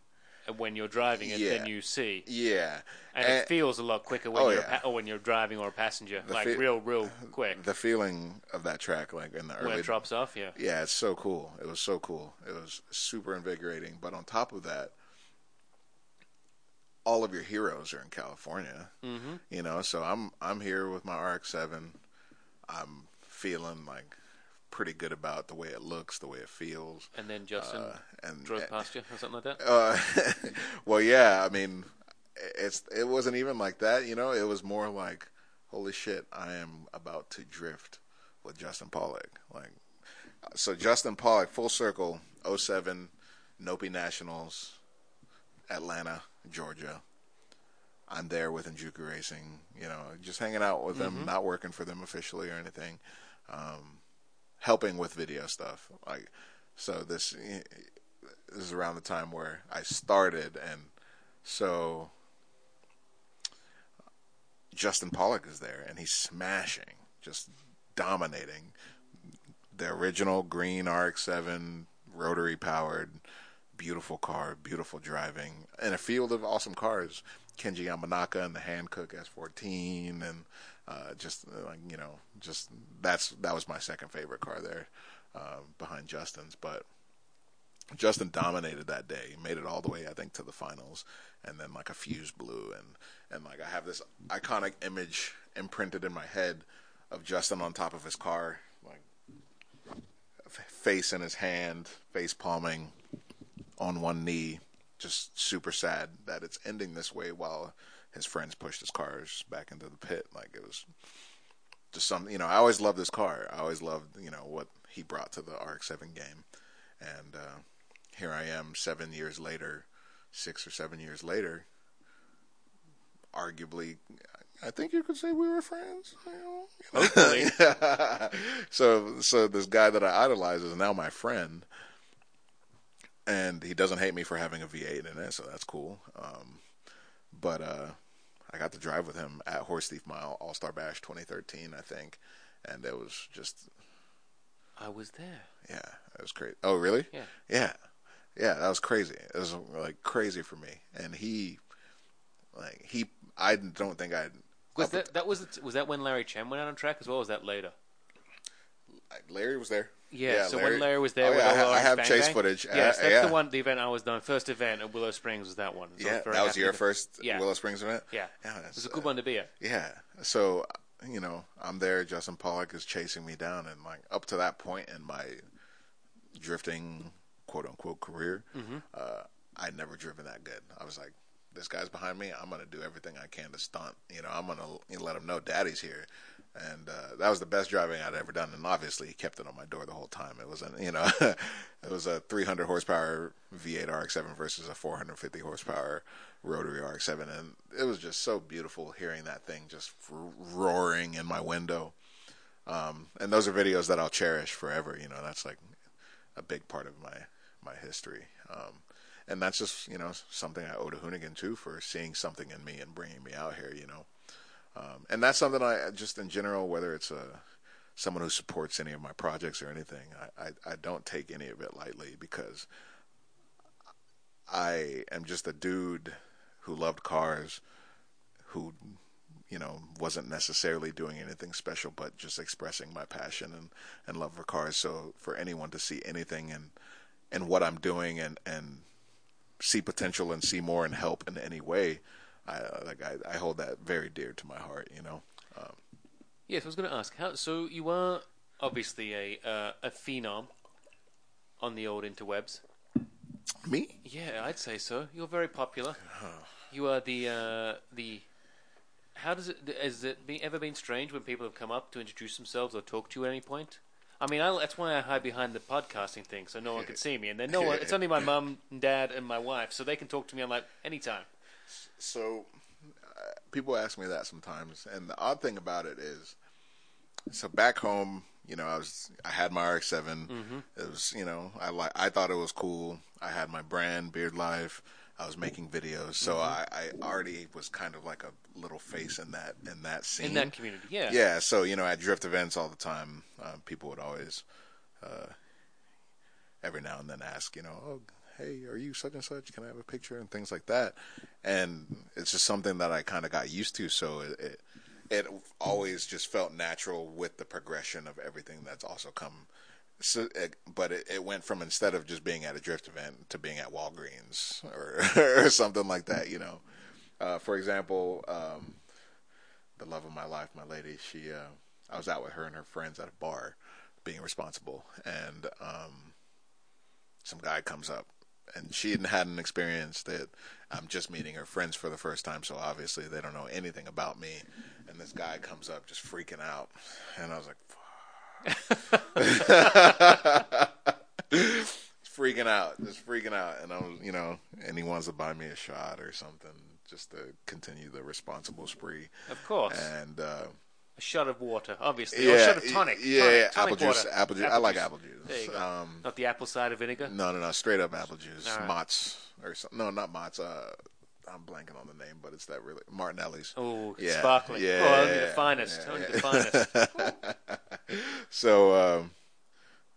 when you're driving it Yeah. than you see, Yeah, and, it feels a lot quicker when Oh, you're yeah. a pa- or when you're driving or a passenger, The like fe- real, real quick. the feeling of that track, like in the early when it drops off, yeah. Yeah, it's so cool. It was so cool. It was super invigorating. But on top of that, all of your heroes are in California. Mm-hmm. You know, so I'm I'm here with my RX-7. I'm feeling like pretty good about the way it looks, the way it feels. And then Justin Uh, and drove past you or something like that. (laughs) uh, (laughs) well, yeah. I mean, it's it wasn't even like that. You know, it was more like, holy shit, I am about to drift with Justin Pawlak. Like, so Justin Pawlak, full circle, 07, Nopi Nationals, Atlanta, Georgia. I'm there with Enjuku Racing. You know, just hanging out with them, not working for them officially or anything. Um, helping with video stuff. Like, so this this is around the time where I started, and so Justin Pawlak is there, and he's smashing, just dominating the original green RX-7 rotary powered, beautiful car, beautiful driving, in a field of awesome cars. Kenji Yamanaka and the Hankook S14, and uh, just uh, like you know, just that's that was my second favorite car there, um, behind Justin's, but. Justin dominated that day. He made it all the way, I think, to the finals, and then like a fuse blew, and and like I have this iconic image imprinted in my head of Justin on top of his car, like face in his hand, face palming, on one knee, just super sad that it's ending this way while his friends pushed his cars back into the pit. Like it was just some, you know. I always loved this car. I always loved, you know, what he brought to the RX-7 game, and. uh here I am seven years later, six or seven years later. Arguably, I think you could say we were friends. You know? (laughs) Hopefully. (laughs) so, so this guy that I idolize is now my friend, and he doesn't hate me for having a V8 in it, so that's cool. Um, but uh, I got to drive with him at Horse Thief Mile All Star Bash 2013, I think, and it was just I was there. yeah, it was crazy. Oh, really? Yeah. Yeah. Yeah, that was crazy. It was like crazy for me. And he like he I don't think I'd Was that that was was that when Larry Chen went out on track as well? Or was that later? Larry was there. Yeah. so when Larry was there, Oh, with yeah, I ha- I have bang chase bang? footage. Yes, Uh, that's yeah. the one. The event I was done. First event at Willow Springs was that one. So I Yeah, very that was happy your first Yeah. Willow Springs event. Yeah. yeah, It that's, was a good uh, one to be at. Yeah. So, you know, I'm there. Justin Pawlak is chasing me down, and like up to that point in my drifting, quote unquote, career, Mm-hmm. uh, I'd never driven that good. I was like, this guy's behind me. I'm gonna do everything I can to stunt. You know, I'm gonna you know, let him know Daddy's here. And uh, that was the best driving I'd ever done. And obviously, he kept it on my door the whole time. It was a, you know, (laughs) it was a 300 horsepower V8 RX-7 versus a 450 horsepower rotary RX-7, and it was just so beautiful hearing that thing just roaring in my window. Um, and those are videos that I'll cherish forever. You know, that's like a big part of my my history. Um, and that's just you know something I owe to Hoonigan too for seeing something in me and bringing me out here. You know, um, and that's something I just in general, whether it's a someone who supports any of my projects or anything, I, I, I don't take any of it lightly because I am just a dude who loved cars, who you know wasn't necessarily doing anything special, but just expressing my passion and, and love for cars. So for anyone to see anything and in what I'm doing and and see potential and see more and help in any way, I like I, I hold that very dear to my heart. You know. Um, Yes, I was going to ask. How? So you are obviously a uh, a phenom on the old interwebs. me? Yeah, I'd say so. You're very popular. (sighs) You are the uh, the. How does it? Has it been, ever been strange when people have come up to introduce themselves or talk to you at any point? I mean, I, that's why I hide behind the podcasting thing, so no one can (laughs) see me, and then no one. It's only my mum, and dad, and my wife, so they can talk to me. I'm like anytime. So uh, people ask me that sometimes, and the odd thing about it is, so back home, you know, I was I had my RX-7. It was, you know, I like I thought it was cool. I had my brand, Beard Life. I was making videos, so I, I already was kind of like a little face in that in that scene. In that community, yeah. Yeah, so you know, at drift events all the time, uh, people would always, uh, every now and then, ask, you know, oh, "Hey, are you such and such? Can I have a picture?" and things like that. And it's just something that I kind of got used to. So it, it it always just felt natural with the progression of everything that's also come. So, it, but it, it went from instead of just being at a drift event to being at Walgreens or (laughs) or something like that. You know, uh, for example, um, the love of my life, my lady, she uh, I was out with her and her friends at a bar, being responsible, and um, some guy comes up, and she hadn't had an experience that I'm just meeting her friends for the first time, so obviously they don't know anything about me, and this guy comes up just freaking out, and I was like. Freaking out, just freaking out, and I'm, you know, and he wants to buy me a shot or something, just to continue the responsible spree. Of course. And uh, a shot of water, obviously. or a shot of tonic. Yeah, tonic, yeah, tonic apple juice. Apple juice. I like apple juice. There you go. Um, Not the apple cider vinegar. no, no, no, straight up apple juice. Right. Mott's or something. No, not Mott's. Uh, I'm blanking on the name, but it's that really Martinelli's. Oh, Yeah, sparkling. yeah, oh, only the finest. yeah, only yeah. the finest. (laughs) So um,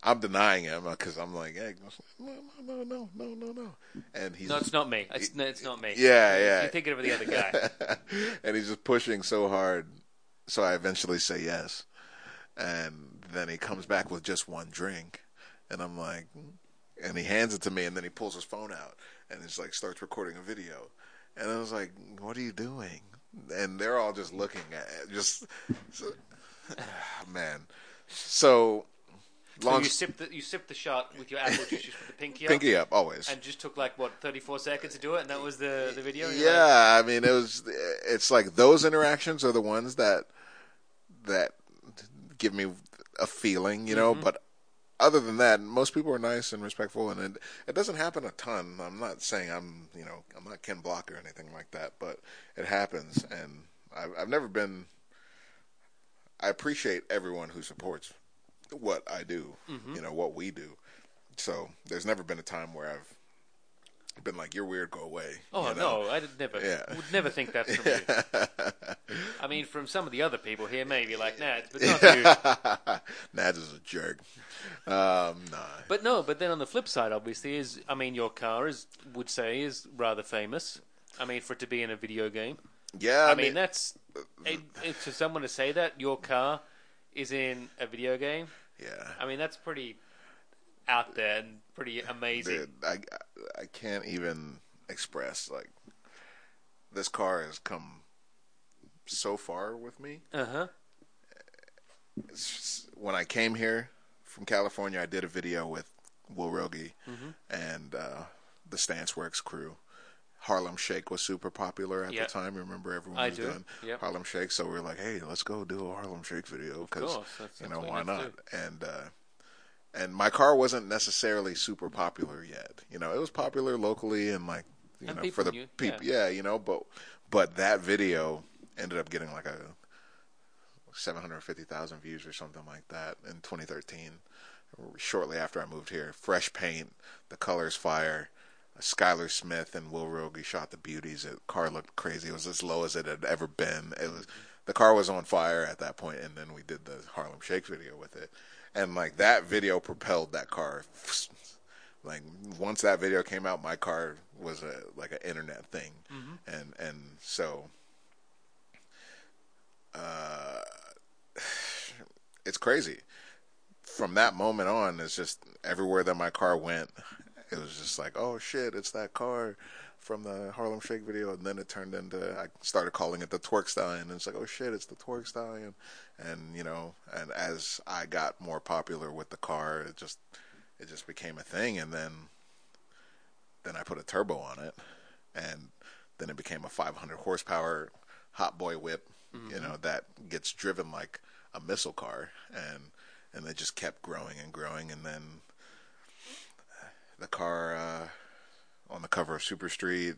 I'm denying him because I'm like, hey, no, no, no, no, no, no, and he's No, it's not me. It's, no, it's not me. Yeah, yeah. You're thinking of the other guy. (laughs) and he's just pushing so hard. So I eventually say yes. And then he comes back with just one drink. And I'm like, and he hands it to me. And then he pulls his phone out and he's like, starts recording a video. And I was like, what are you doing? And they're all just looking at it. Just, so, (sighs) man. So, So you sipped the you sipped the shot with your apple juice, just with the pinky up, pinky up, always. and just took like what 34 seconds to do it, and that was the the video. You're like, Yeah, I mean, it was. It's like those interactions are the ones that that give me a feeling, you know. Mm-hmm. But other than that, most people are nice and respectful, and it it doesn't happen a ton. I'm not saying I'm, you know, I'm not Ken Block or anything like that, but it happens, and I've, I've never been. I appreciate everyone who supports what I do, Mm-hmm. you know, what we do. So there's never been a time where I've been like, "You're weird, go away." Oh you know? no, I would never Yeah. would never think that from you. (laughs) I mean, from some of the other people here, maybe like Nads, but not you. (laughs) Nads is a jerk. Um, nah. But no, but then on the flip side, obviously, is I mean, your car is would say is rather famous. I mean, for it to be in a video game. Yeah, I, mean, that's it, it, for someone to say that your car is in a video game. yeah. I mean, that's pretty out there and pretty amazing. Dude, I, I can't even express like this car has come so far with me. Uh huh. When I came here from California, I did a video with Will Roegge Mm-hmm. and uh, the Stance Works crew. Harlem Shake was super popular at Yep. the time. Remember, everyone I was do. doing Yep. Harlem Shake, so we are like, "Hey, let's go do a Harlem Shake video." Because course, that's- you know why not? And uh, and my car wasn't necessarily super popular yet. You know, it was popular locally and like you And know for the knew, people. yeah. Yeah, you know, but but that video ended up getting like a 750,000 views or something like that in 2013. Shortly after I moved here, fresh paint, the colors fire. Skylar Smith and Will Roegge shot the beauties. The car looked crazy. It was as low as it had ever been. It was the car was on fire at that point, and then we did the Harlem Shake video with it, and like that video propelled that car. Like once that video came out, my car was a like an internet thing, and and so uh, it's crazy. From that moment on, it's just everywhere that my car went, it was just like, oh shit, it's that car from the Harlem Shake video, and then it turned into I started calling it the Twerk Stallion, and it's like, oh shit, it's the Twerk Stallion, and you know, and as I got more popular with the car, it just it just became a thing, and then then I put a turbo on it, and then it became a 500 horsepower hot boy whip, you know, that gets driven like a missile car, and and it just kept growing and growing, and then the car uh, on the cover of Super Street.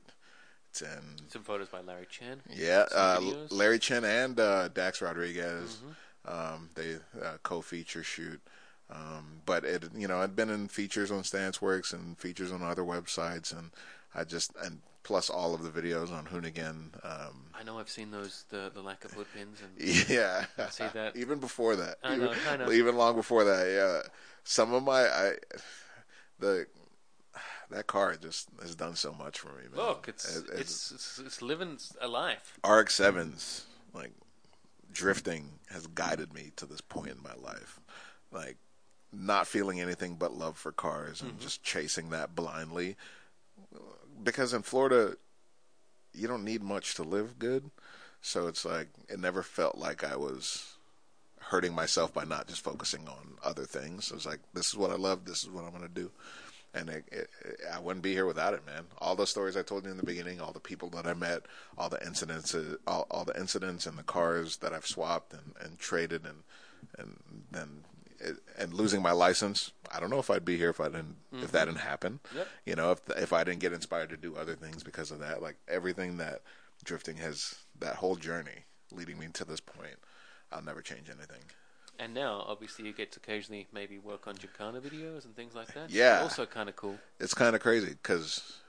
It's in Some photos by Larry Chen. yeah, uh. Larry Chen and uh, Dax Rodriguez. Um, they uh, co-feature shoot, um, but it you know I'd been in features on Stanceworks and features on other websites, and I just and plus all of the videos on Hoonigan. Um, I know I've seen those the the lack of hood pins and (laughs) yeah, see that. (laughs) even before that, I know, even, I know. (laughs) even long before that. Yeah, some of my I the that car just has done so much for me. Man. Look, it's It- it's, it's it's living a life. RX sevens like drifting has guided me to this point in my life. Like not feeling anything but love for cars and mm-hmm. just chasing that blindly. Because in Florida, you don't need much to live good. So it's like it never felt like I was hurting myself by not just focusing on other things. It was like this is what I love. This is what I'm going to do. And it, it, it, I wouldn't be here without it, man. All the stories I told you in the beginning, all the people that I met, all the incidents, uh, all, all the incidents and the cars that I've swapped and, and traded, and and then and losing my license. I don't know if I'd be here if I didn't if that didn't happen. Yep. You know, if if I didn't get inspired to do other things because of that, like everything that drifting has, that whole journey leading me to this point, I'll never change anything. And now, obviously, you get to occasionally maybe work on Gymkhana videos and things like that. Yeah. also kind of cool. it's kind of crazy because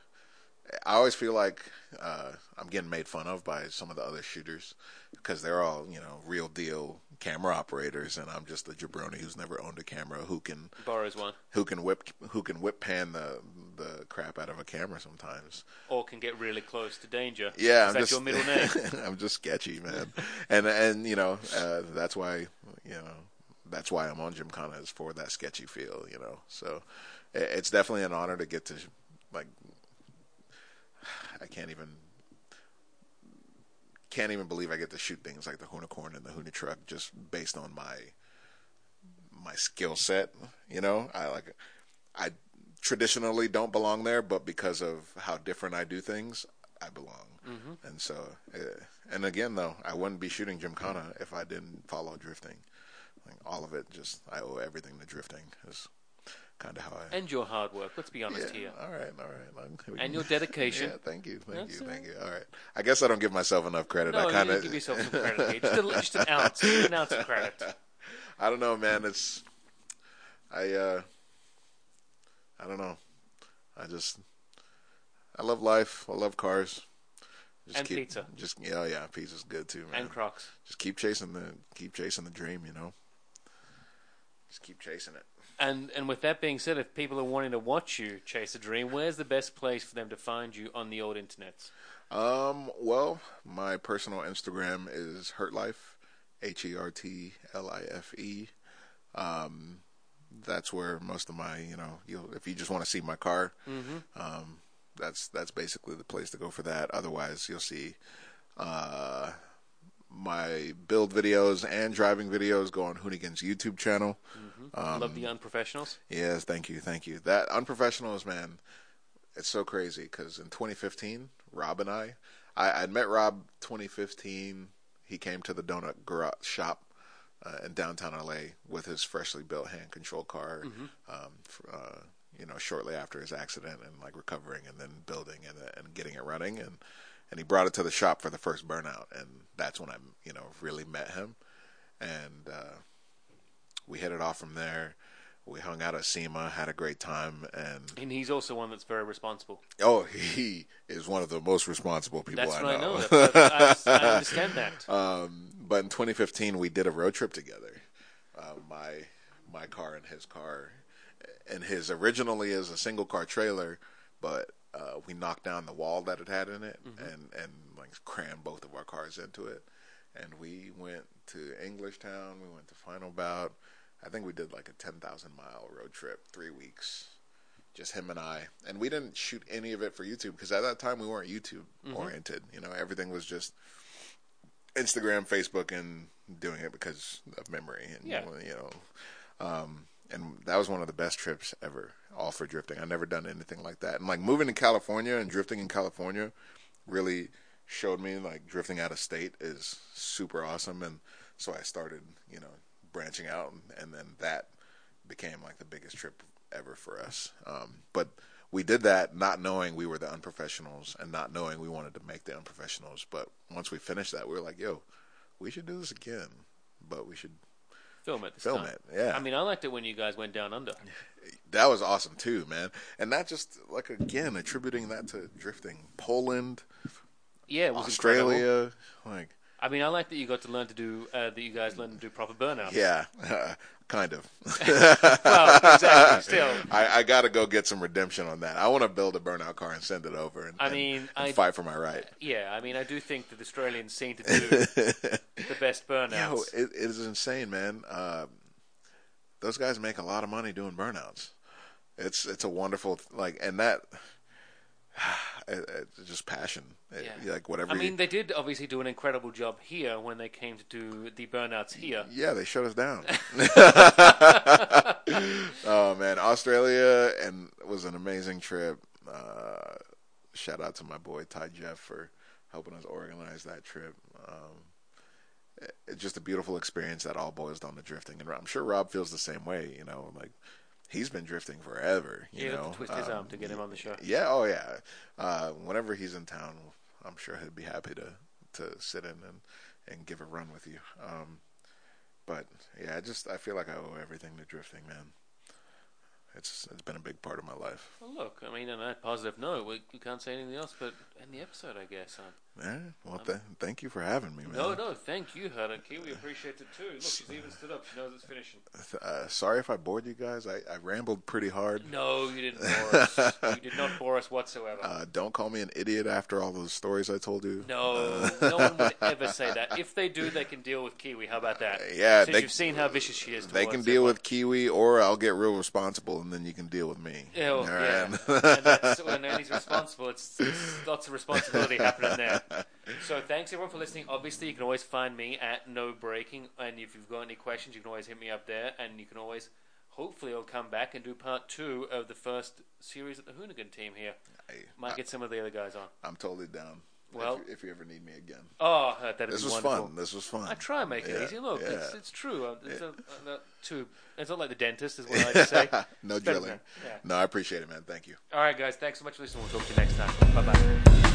I always feel like uh, I'm getting made fun of by some of the other shooters because they're all you know real deal camera operators, and I'm just a jabroni who's never owned a camera who can Borrows one, who can whip who can whip pan the the crap out of a camera sometimes. or can get really close to danger. Yeah, is I'm that just, your middle (laughs) name? I'm just sketchy, man, and and you know uh, that's why you know that's why I'm on Gymkhana is for that sketchy feel, you know. So it's definitely an honor to get to like I can't even can't even believe I get to shoot things like the Hoonicorn and the Hoonitruck just based on my my skill set. You know, I like I traditionally don't belong there, but because of how different I do things, I belong. Mm-hmm. And so, uh, and again, though, I wouldn't be shooting Gymkhana if I didn't follow drifting. Like all of it, just I owe everything to drifting. Is kind of how I. and your hard work. Let's be honest yeah, here. all right, all right. And can- your dedication. (laughs) Yeah, thank you, thank That's you, all thank you. All right. I guess I don't give myself enough credit. No, I kind you of give yourself some credit here. Just, a, just an (laughs) ounce, an ounce of credit. (laughs) I don't know, man. It's I uh I don't know. I just I love life. I love cars. Just And keep, pizza. Just yeah, yeah, pizza's good too, man. And Crocs. just keep chasing the keep chasing the dream, you know. Just keep chasing it. And and with that being said, if people are wanting to watch you chase a dream, where's the best place for them to find you on the old internets? Um, well, my personal Instagram is Hert Life, H E R T L I F E. Um, that's where most of my, you know, you if you just want to see my car, um, that's that's basically the place to go for that. Otherwise, you'll see uh, my build videos and driving videos go on Hoonigan's YouTube channel. Um, Love the unprofessionals. Yes, thank you, thank you. That unprofessionals, man, it's so crazy because in 2015, Rob and I, I I'd met Rob 2015. He came to the donut garage shop uh, in downtown LA with his freshly built hand control car. Um, f- uh, you know, shortly after his accident and like recovering and then building and and getting it running and and he brought it to the shop for the first burnout and that's when I you know really met him and. uh we hit it off from there. We hung out at SEMA, had a great time, and And he's also one that's very responsible. oh, he is one of the most responsible people That's I what I know. know. (laughs) That's, I, I understand that. um, but in 2015, we did a road trip together. Uh, my my car and his car, and his originally is a single car trailer, but uh, we knocked down the wall that it had in it, and and like crammed both of our cars into it, and we went to English Town. We went to Final Bout. I think we did like a 10,000 mile road trip, three weeks, just him and I. And we didn't shoot any of it for YouTube because at that time we weren't YouTube oriented. You know, everything was just Instagram, Facebook, and doing it because of memory. And, Yeah. you know, um, and that was one of the best trips ever, all for drifting. I've never done anything like that. And like moving to California and drifting in California really showed me like drifting out of state is super awesome. And so I started, you know, branching out, and, then that became like the biggest trip ever for us. Um, but we did that not knowing we were the unprofessionals and not knowing we wanted to make the unprofessionals. But once we finished that, we were like, yo, we should do this again, but we should Film it. Film time. it. Yeah. I mean, I liked it when you guys went down under. (laughs) that was awesome too, man. And that just like again attributing that to drifting. Poland, Yeah, was incredible. Australia, like I mean, I like that you got to learn to do uh, that. You guys learned to do proper burnout. Yeah, (laughs) kind of. (laughs) Well, exactly. Still, I, I got to go get some redemption on that. I want to build a burnout car and send it over and, I mean, and I- fight for my right. yeah. I mean, I do think that Australians seem to do (laughs) the best burnouts. Yo, it, it is insane, man. Uh, those guys make a lot of money doing burnouts. It's it's a wonderful like, and that (sighs) it's just passion. It- Yeah. like whatever. I you- mean, they did obviously do an incredible job here when they came to do the burnouts here. Yeah, they shut us down. (laughs) (laughs) oh man, Australia and it was an amazing trip. Uh, shout out to my boy Ty Jeff for helping us organize that trip. Um, it's just a beautiful experience that all boils down to drifting, and I'm sure Rob feels the same way. You know, like he's been drifting forever. You You know, twist his Um, arm to get him on the show. yeah, oh yeah. Uh, whenever he's in town, I'm sure he'd be happy to to sit in and and give a run with you. Um, but yeah, I just I feel like I owe everything to drifting, man. It's it's been a big part of my life. Well, look, I mean, on that positive note, we, we can't say anything else but end the episode, I guess. Yeah, well, th- thank you for having me, man. No, no, thank you, Hudden. Kiwi appreciate it too. Look, she's even stood up. She knows it's finishing. Uh, sorry if I bored you guys. I, I rambled pretty hard. No, you didn't bore (laughs) us. you did not bore us whatsoever. Uh, don't call me an idiot after all those stories I told you. no, no (laughs) one would ever say that. If they do, they can deal with Kiwi. How about that? Yeah, Since they- you've seen how vicious she is. They can deal with Kiwi, or I'll get real responsible, and then you can deal with me. Yeah, All yeah. right? and that's (laughs) when he's responsible. It's, it's lots of responsibility happening there. So thanks everyone for listening. Obviously, you can always find me at NoBraking, and if you've got any questions, you can always hit me up there, and you can always. Hopefully, I'll come back and do part two of the first series of the Hoonigan team here. Hey, Might get some of the other guys on. I'm totally down. Well- if, you, if you ever need me again, Oh, uh, that'd this be was wonderful. fun. This was fun. I try and make it Yeah, easy. Look, yeah. it's, it's true. Uh, It's, a, uh, too, it's not like the dentist, is what I like to say. (laughs) no It's drilling. yeah. No, I appreciate it, man. Thank you. All right, guys. Thanks so much for listening. We'll talk to you next time. Bye bye.